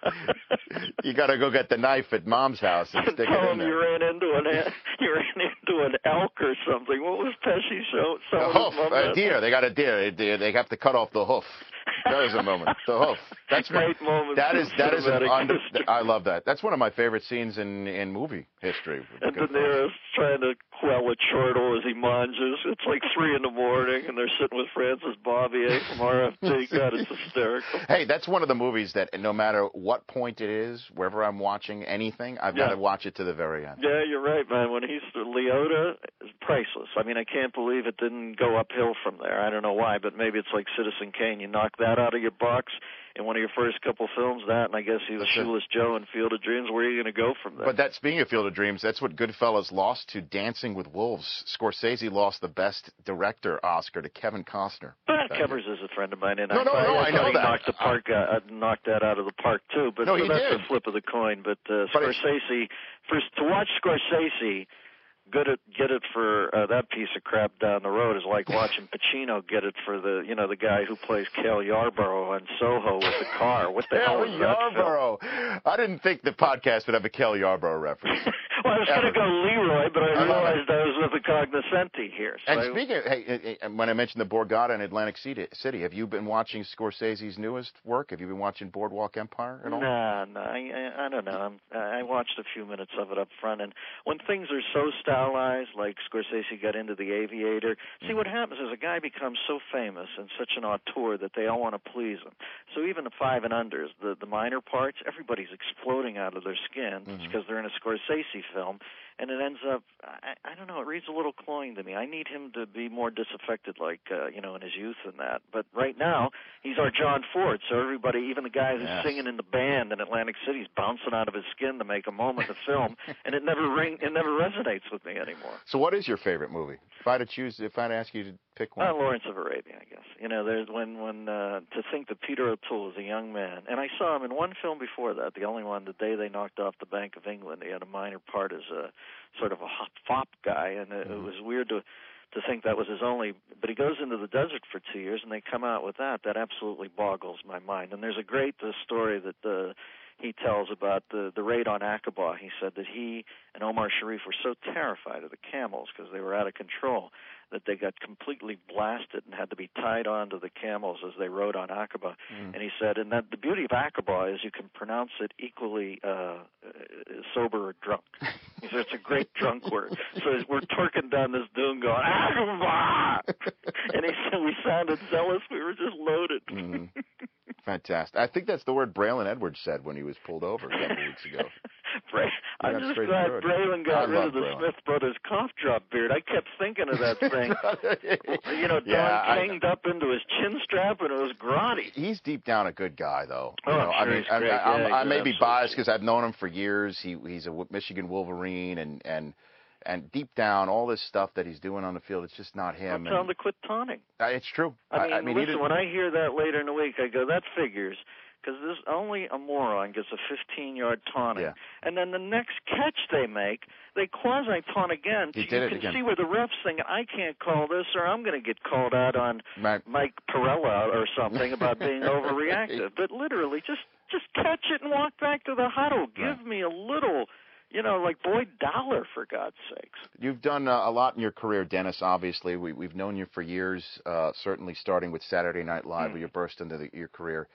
you gotta go get the knife at Mom's house and stick Tell it in him there. you ran into an you ran into an elk or something. What was Pesci show? A hoof, a deer. They got a deer. They, they have to cut off the hoof. That is a moment. So, oh, that's Great one, moment That is that is an under. I love that. That's one of my favorite scenes in in movie history. And De Niro's trying to quell a chortle as he manges. It's like three in the morning, and sitting with Francis Bobbier from. God, it's hysterical. Hey, that's one of the movies that no matter what point it is, wherever I'm watching anything, I've got to watch it to the very end. Yeah, you're right, man. When he's Liotta, is priceless. I mean, I can't believe it didn't go uphill from there. I don't know why, but maybe it's like Citizen Kane. You knock that out of your box in one of your first couple films, that, and I guess he was That's. Shoeless Joe in Field of Dreams. Where are you going to go from there? But that speaking of Field of Dreams, that's what Goodfellas lost to Dancing with Wolves. Scorsese lost the Best Director Oscar to Kevin Costner. But Covers is a friend of mine, and No, I, no, no, I, I know thought he that. knocked the park, uh, uh, knocked that out of the park too. But No, so that's did. a flip of the coin. But, uh, But Scorsese, for to watch Scorsese. Good at get it for uh, that piece of crap down the road is like watching Pacino get it for the you know the guy who plays Cale Yarborough on Soho with the car. What the hell Kel is that film? Yarborough. I didn't think the podcast would have a Cale Yarborough reference. Well, I was going to go Leroy, but I realized I was with the cognoscenti here. So And speaking of, hey, when I mentioned the Borgata in Atlantic City, have you been watching Scorsese's newest work? Have you been watching Boardwalk Empire at all? Nah, nah, I, I, don't know. I'm, I watched a few minutes of it up front, and when things are so stylized, like Scorsese got into The Aviator, see mm-hmm. what happens is a guy becomes so famous and such an auteur that they all want to please him. So even the five and unders, the the minor parts, everybody's exploding out of their skin mm-hmm. because they're in a Scorsese film, and it ends up, I, I don't know, it reads a little cloying to me. I need him to be more disaffected, like uh, you know, in his youth and that. But right now, he's our John Ford, so everybody, even the guy who's Yes. singing in the band in Atlantic City, is bouncing out of his skin to make a moment of film, and it never ring, it never resonates with me anymore. So, what is your favorite movie? If I had to choose, if I had to ask you to pick one, Uh, Lawrence of Arabia, I guess. You know, there's when when uh, to think that Peter O'Toole was a young man, and I saw him in one film before that, the only one, the day they knocked off the Bank of England. He had a minor part as a sort of a hop fop guy, and it, it was weird to to think that was his only. But he goes into the desert for two years, and they come out with that. That absolutely boggles my mind. And there's a great uh, story that uh, he tells about the the raid on Aqaba. He said that he and Omar Sharif were so terrified of the camels because they were out of control that they got completely blasted and had to be tied onto the camels as they rode on Aqaba. Mm. And he said, and that the beauty of Aqaba is you can pronounce it equally uh, uh, sober or drunk. He said it's a great drunk word. So we're twerking down this dune going Aqaba, and he said we sounded zealous. We were just loaded. Mhm. Fantastic. I think that's the word Braylon Edwards said when he was pulled over a couple weeks ago. Bra- I'm just glad. Braylon I got rid of the Braylon. Smith Brothers cough drop beard. I kept thinking of that thing. you know, Don Yeah, I- up into his chin strap, and it was grotty. He's deep down a good guy, though. Oh, you I'm know, sure I mean, he's I, great. I'm- Yeah, I may be biased because I've known him for years. He he's a Michigan Wolverine, and and and deep down, all this stuff that he's doing on the field, it's just not him. tell him to quit taunting. uh, it's true. I mean, he listen, when I hear that later in the week, I go, that figures. Because this only a moron gets a 15-yard taunting, Yeah. and then the next catch they make, they quasi taunt again. He you it can again. see where the refs think I can't call this, or I'm going to get called out on Right. Mike Pereira or something about being overreactive. But literally, just just catch it and walk back to the huddle. Give Right. me a little, you know, like Boyd Dowler for God's sakes. You've done uh, a lot in your career, Dennis. Obviously, we, we've known you for years. Uh, certainly, starting with Saturday Night Live, Hmm. where you burst into the, your career.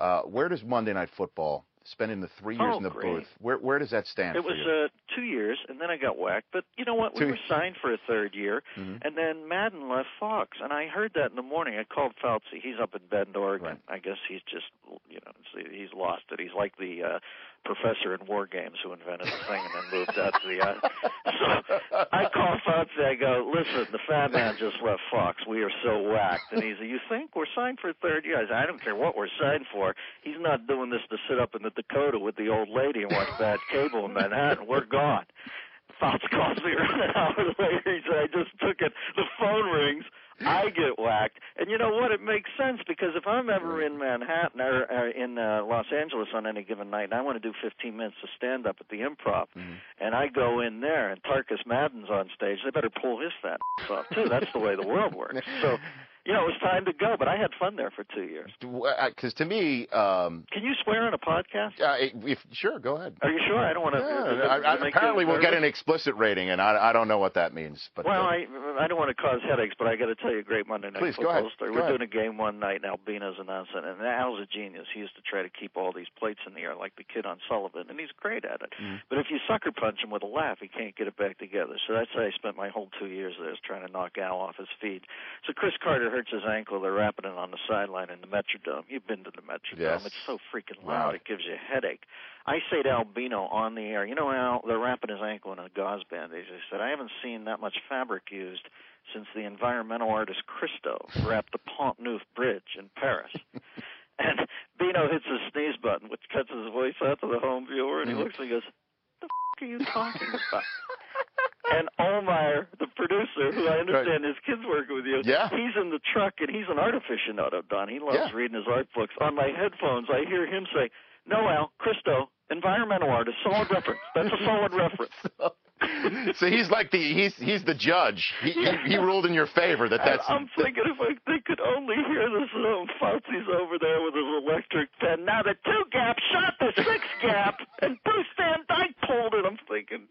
Uh, where does Monday Night Football, spending the three years Oh, in the great. booth, where where does that stand It was you? uh, two years, and then I got whacked. But you know what? We were signed for a third year, Mhm. and then Madden left Fox, and I heard that in the morning. I called Fouts. He's up in Bend, Oregon. Right. I guess he's just, you know, he's lost it. He's like the uh, professor in War Games who invented the thing and then moved out to the. Uh, so I call Fouts. I go, listen, the fat man just left Fox. We are so whacked. And he's, you think we're signed for a third year? I said, I don't care what we're signed for. He's not doing this to sit up in the Dakota with the old lady and watch bad cable in Manhattan. We're gone. Fouts calls me around an hour later. He said, I just took it. The phone rings. I get whacked. And you know what? It makes sense because if I'm ever in Manhattan or, or in uh, Los Angeles on any given night and I want to do 15 minutes of stand up at the improv and I go in there and Tarkus Madden's on stage, they better pull his fat off too. That's the way the world works. So you know, it was time to go. But I had fun there for two years. Because to me, um, Can you swear on a podcast? uh, if sure, go ahead. Are you sure? I don't want to. Yeah, I, I, apparently, we'll get an explicit rating, and I, I don't know what that means. But Well, uh, I I don't want to cause headaches, but I got to tell you a great Monday night Please, football story. Go We're ahead. doing a game one night, and Albino's announcing, and Al's a genius. He used to try to keep all these plates in the air like the kid on Sullivan, and he's great at it. Mm-hmm. But if you sucker punch him with a laugh, he can't get it back together. So that's how I spent my whole two years there, is trying to knock Al off his feet. So Cris Carter hurts his ankle. They're wrapping it on the sideline in the Metrodome. You've been to the Metrodome. Yes. It's so freaking Wow. loud. It gives you a headache. I say to Albino on the air, you know, Al, they're wrapping his ankle in a gauze bandage. I said, I haven't seen that much fabric used since the environmental artist Christo wrapped the Pont Neuf Bridge in Paris. and Bino hits his sneeze button, which cuts his voice out to the home viewer, and he mm. looks and he goes, "The f- are you talking about?" And Ohlmeyer, the producer, who I understand his kids working with you, Yeah. he's in the truck and he's an art aficionado, Don. He loves Yeah. reading his art books. On my headphones, I hear him say, "No, Al, Christo, environmental artist, solid reference. That's a solid reference." so he's like the he's he's the judge. He he, he ruled in your favor that that's. I'm thinking if I, they could only hear this, um, Fouts's over there with his electric pen. Now the two gap shot the six gap, and Bruce Van Dyke pulled it. I'm thinking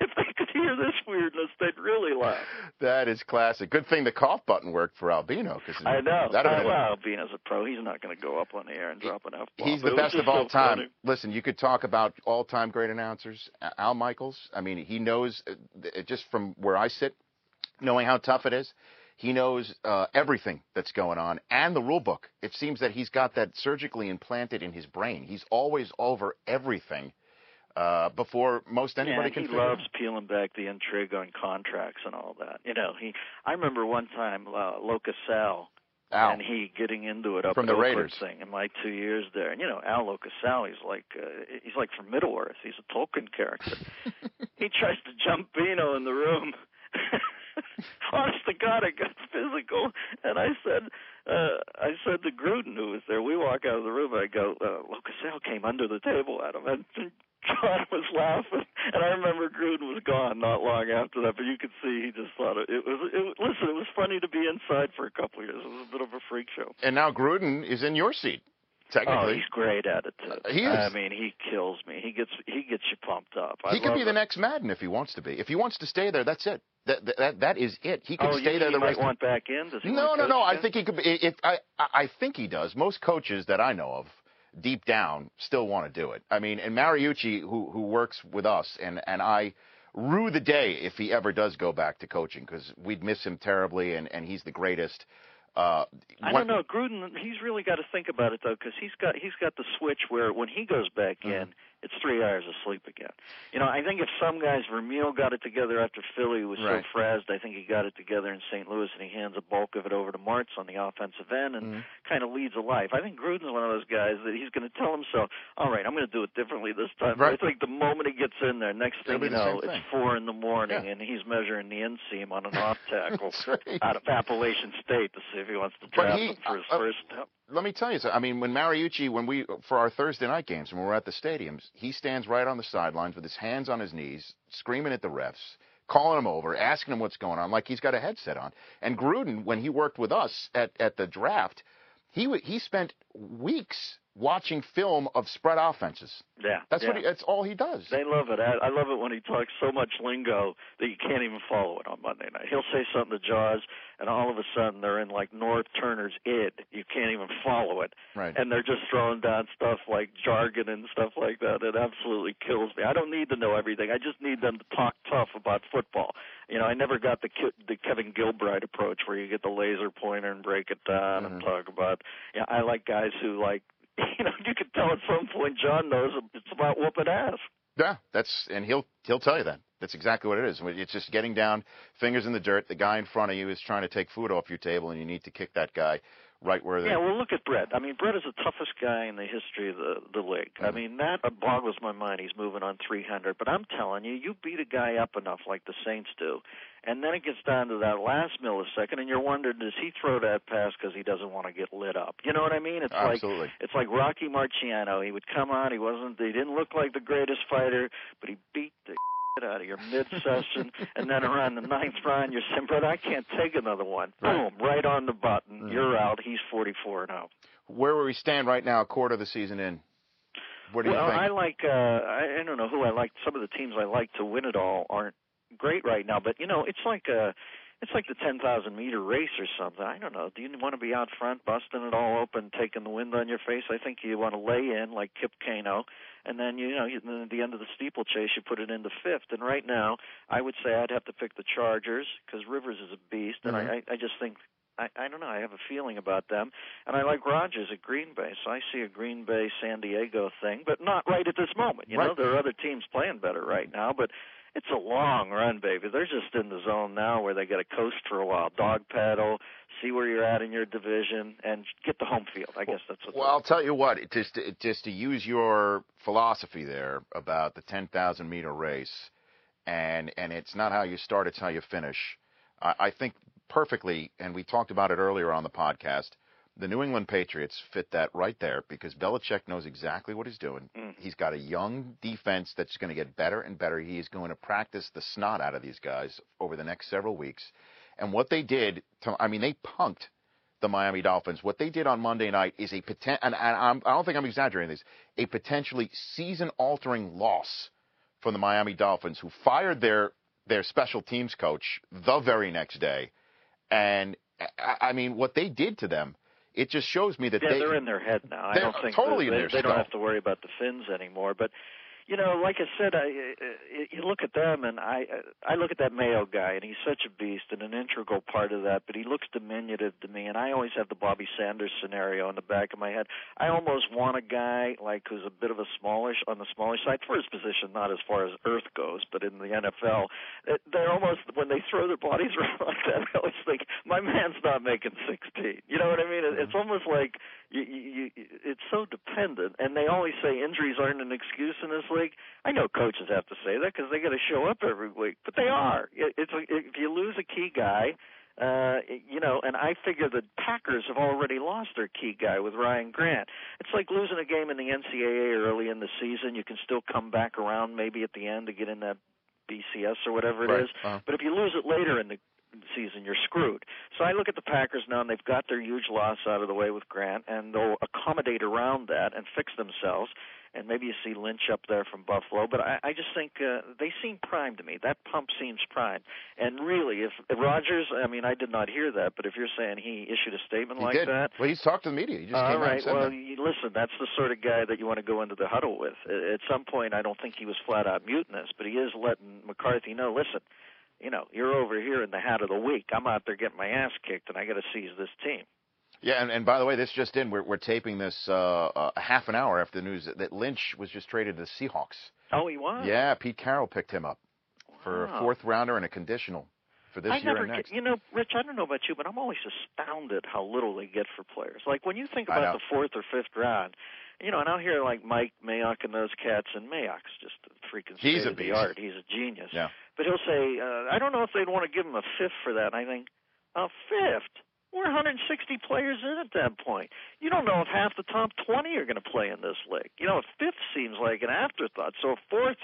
if they could hear this weirdness, they'd really laugh. That is classic. Good thing the cough button worked for Albino because I know. That'd have Uh, been, well, Bino's a pro. He's not going to go up on the air and drop an F bomb. He's the best of all time. Listen, you could talk about all-time great announcers. Al Michaels. I mean, he knows uh, just from where I sit, knowing how tough it is. He knows uh, everything that's going on and the rule book. It seems that he's got that surgically implanted in his brain. He's always over everything uh, before most anybody yeah, can he figure loves peeling back the intrigue on contracts and all that. You know, he. I remember one time uh, Locus Al Al. and he getting into it up From the Oakland Raiders. thing in my two years there. And you know, Al LoCasale, he's like uh, he's like from Middle Earth. He's a Tolkien character. he tries to jump Bino in the room. Honest to God, it got physical, and I said, uh, I said to Gruden, who was there, we walk out of the room. I go, uh, LoCasale came under the table at him, and John was laughing, and I remember Gruden was gone not long after that. But you could see he just thought it, it was. It, listen, it was funny to be inside for a couple of years. It was a bit of a freak show. And now Gruden is in your seat, Technically. Oh, he's great at it too. He is. I mean, he kills me. He gets he gets you pumped up. I he could be the next Madden if he wants to be. If he wants to stay there, that's it. That that that is it. He could oh, stay there the might want back in? Does he no, no, no. I think he could. Be, if I, I I think he does. Most coaches that I know of, deep down, still want to do it. I mean, and Mariucci, who who works with us, and and I rue the day if he ever does go back to coaching because we'd miss him terribly, and and he's the greatest. Uh, I don't know. Gruden, he's really got to think about it though, because he's got he's got the switch where when he goes back Mm-hmm. It's three hours of sleep again. You know, I think if some guys, Vermeil got it together after Philly was Right. so frazzed, I think he got it together in St. Louis, and he hands a bulk of it over to Martz on the offensive end and Mm-hmm. kind of leads a life. I think Gruden's one of those guys that he's going to tell himself, "All right, I'm going to do it differently this time." Right. But I think the moment he gets in there, next thing you know, same it's thing. four in the morning, Yeah. and he's measuring the inseam on an off tackle right. out of Appalachian State to see if he wants to draft he- him for his uh, first step. Let me tell you something. I mean, when Mariucci, when we for our Thursday night games, when we're at the stadiums, he stands right on the sidelines with his hands on his knees, screaming at the refs, calling them over, asking them what's going on, like he's got a headset on. And Gruden, when he worked with us at at the draft, he he spent weeks watching film of spread offenses. Yeah, That's yeah. what he, that's all he does. They love it. I, I love it when he talks so much lingo that you can't even follow it on Monday night. He'll say something to Jaws, and all of a sudden they're in like Norv Turner's id. You can't even follow it, Right. and they're just throwing down stuff like jargon and stuff like that. It absolutely kills me. I don't need to know everything. I just need them to talk tough about football. You know, I never got the Ke- the Kevin Gilbride approach where you get the laser pointer and break it down and mm-hmm. talk about. Yeah, I like guys who like. You know, you could tell at some point John knows it's about whooping ass. Yeah, that's and he'll he'll tell you that. That's exactly what it is. It's just getting down, fingers in the dirt. The guy in front of you is trying to take food off your table, and you need to kick that guy right where the Yeah, well, look at Brett. I mean, Brett is the toughest guy in the history of the the league. I mean, that boggles my mind. He's moving on 300, but I'm telling you, you beat a guy up enough like the Saints do, and then it gets down to that last millisecond, and you're wondering, does he throw that pass because he doesn't want to get lit up? You know what I mean? It's Absolutely. like it's like Rocky Marciano. He would come on. He wasn't. He didn't look like the greatest fighter, but he beat the out of your mid-session, and then around the ninth round, you're saying, "Brother, I can't take another one." Boom, right on the button. You're out. He's 44 and 0. Where we stand right now, a quarter of the season in? What do well, you think? I like. uh I, I don't know who I like. Some of the teams I like to win it all aren't great right now, but you know, it's like a. It's like the 10,000 meter race or something. I don't know. Do you want to be out front, busting it all open, taking the wind on your face? I think you want to lay in like Kip Keino, and then you know, you, then at the end of the steeplechase, you put it into fifth. And right now, I would say I'd have to pick the Chargers because Rivers is a beast, and Mhm. I, I just think I, I don't know. I have a feeling about them, and I like Rodgers at Green Bay. So I see a Green Bay San Diego thing, but not right at this moment. You know, there are other teams playing better right now, but it's a long run, baby. They're just in the zone now where they got to coast for a while, dog paddle, see where you're at in your division, and get the home field. I guess that's what. Well, I'll tell you what. it Just it- just to use your philosophy there about the 10,000 meter race, and and it's not how you start, it's how you finish. I, I think perfectly, and we talked about it earlier on the podcast. The New England Patriots fit that right there because Belichick knows exactly what he's doing. Mm. He's got a young defense that's going to get better and better. He is going to practice the snot out of these guys over the next several weeks. And what they did, to, I mean, they punked the Miami Dolphins. What they did on Monday night is a poten- and, and I'm, I don't think I'm exaggerating this, a potentially season-altering loss from the Miami Dolphins, who fired their their special teams coach the very next day. And I, I mean, what they did to them, it just shows me that yeah, they they're in their head now. I don't think totally they, in their they don't have to worry about the fins anymore. But you know, like I said, I, I you look at them, and I I look at that Mayo guy, and he's such a beast and an integral part of that. But he looks diminutive to me, and I always have the Bobby Sanders scenario in the back of my head. I almost want a guy like who's a bit of a smallish on the smallish side for his position, not as far as Earth goes, but in the NFL, it- uh, they're almost when they throw their bodies around like that. I always think my man's not making 16. You know what I mean? It- It's almost like you, you, you, it's so dependent, and they always say injuries aren't an excuse in this league. I know coaches have to say that because they got to show up every week, but they are. It, it's if you lose a key guy, uh, you know, and I figure the Packers have already lost their key guy with Ryan Grant. It's like losing a game in the NCAA early in the season. You can still come back around maybe at the end to get in that BCS or whatever it is. Right. Uh-huh. But if you lose it later in the season, you're screwed. So I look at the Packers now, and they've got their huge loss out of the way with Grant, and they'll accommodate around that and fix themselves. And maybe you see Lynch up there from Buffalo, but I, I just think uh, they seem primed to me. That pump seems primed. And really, if, if Rodgers, I mean, I did not hear that, but if you're saying he issued a statement he like did. that, Well, he's talked to the media. He just all came out and right. Well, that. you, listen, that's the sort of guy that you want to go into the huddle with. At some point, I don't think he was flat out mutinous, but he is letting McCarthy know. Listen, you know, you're over here in the hat of the week. I'm out there getting my ass kicked, and I got to seize this team. Yeah, and, and by the way, this just in. We're, we're taping this uh, uh, half an hour after the news that, Lynch was just traded to the Seahawks. Oh, he was. Yeah, Pete Carroll picked him up for Wow. a fourth rounder and a conditional for this I year never and get, you know, Rich. I don't know about you, but I'm always astounded how little they get for players. Like when you think about the fourth or fifth round, you know, and I'll hear like Mike Mayock and those cats, and Mayock's just a freaking He's a state of the beast. art. He's a genius. Yeah. But he'll say, uh, I don't know if they'd want to give him a fifth for that. And I think, a fifth? We're 160 players in at that point. You don't know if half the top 20 are going to play in this league. You know, a fifth seems like an afterthought. So a fourth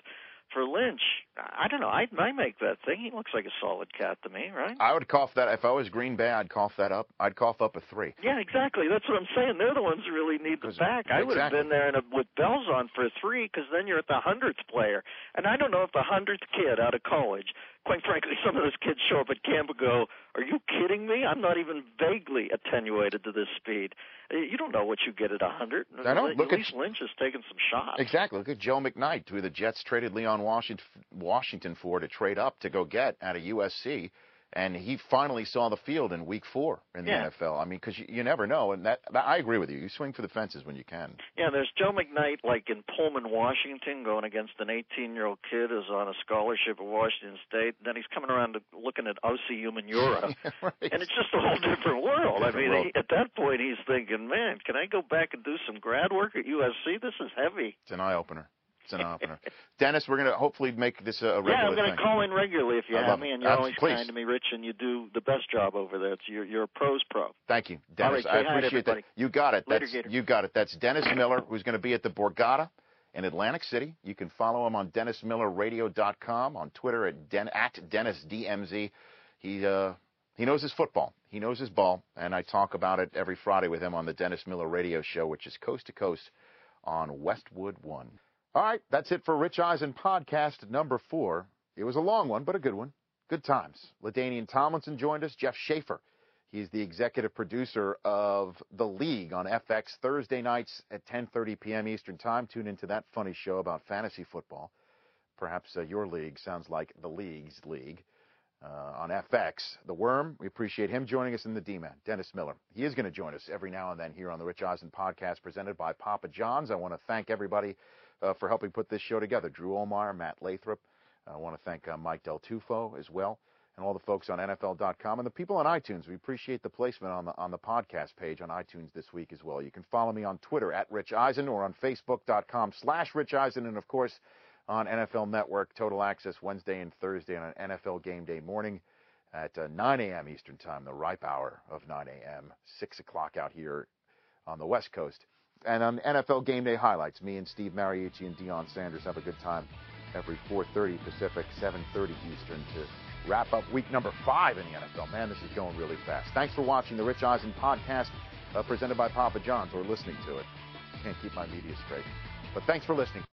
for Lynch, I don't know. I I make that thing. He looks like a solid cat to me, right? I would cough that if I was Green Bay. I'd cough that up. I'd cough up a three. Yeah, exactly. That's what I'm saying. They're the ones who really need the back. I would have exactly. been there in a, with bells on for a three, because then you're at the hundredth player. And I don't know if the hundredth kid out of college, quite frankly, some of those kids show up at camp and go, "Are you kidding me? I'm not even vaguely attenuated to this speed." Uh, You don't know what you get at a hundred. I know. At Look at- least Lynch has taken some shots. Exactly. Look at Joe McKnight, who the Jets traded Leon Washington Washington for to trade up to go get out of USC, and he finally saw the field in Week Four in the Yeah. NFL. I mean, because you, you never know, and that, that I agree with you. You swing for the fences when you can. Yeah, there's Joe McKnight, like in Pullman, Washington, going against an 18-year-old kid who's on a scholarship at Washington State. Then he's coming around to looking at Osi Umenyiora, right. and it's just a whole different world. I mean, world. He, at that point, he's thinking, "Man, can I go back and do some grad work at USC? This is heavy." It's an eye opener. It's an opener. Dennis, we're going to hopefully make this a, regular yeah, I'm going to call in regularly if you I have me, and you're Abs- always please. kind to me, Rich, and you do the best job over there. It's you're, you're a pros pro. Thank you, Dennis. right, I appreciate that. You got it. Later, That's Gator. you got it. That's Dennis Miller, who's going to be at the Borgata in Atlantic City. You can follow him on DennisMillerRadio.com, on Twitter at, Den- at DennisDMZ. He, uh, he knows his football. He knows his ball, and I talk about it every Friday with him on the Dennis Miller Radio Show, which is coast to coast on Westwood One. All right, that's it for Rich Eisen podcast number four. It was a long one, but a good one. Good times. LaDainian Tomlinson joined us. Jeff Schaffer. He's the executive producer of The League on FX Thursday nights at 10:30 p.m. Eastern Time. Tune into that funny show about fantasy football. Perhaps uh, your league sounds like the league's league uh, on FX. The Worm, we appreciate him joining us in the D-Man, Dennis Miller. He is going to join us every now and then here on the Rich Eisen podcast presented by Papa John's. I want to thank everybody for helping put this show together. Drew Olmar, Matt Lathrop. I want to thank uh, Mike Del Tufo as well, and all the folks on NFL.com and the people on iTunes. We appreciate the placement on the on the podcast page on iTunes this week as well. You can follow me on Twitter at Rich Eisen or on Facebook.com slash Rich Eisen, and of course on NFL Network, Total Access Wednesday and Thursday on an NFL Game Day morning at uh, 9 a.m. Eastern Time, the ripe hour of 9 a.m., 6 o'clock out here on the West Coast. And on NFL Game Day highlights, me and Steve Mariucci and Deion Sanders have a good time every 4.30 Pacific, 7.30 Eastern to wrap up week number five in the NFL. Man, this is going really fast. Thanks for watching the Rich Eisen podcast uh, presented by Papa John's or listening to it. Can't keep my media straight. But thanks for listening.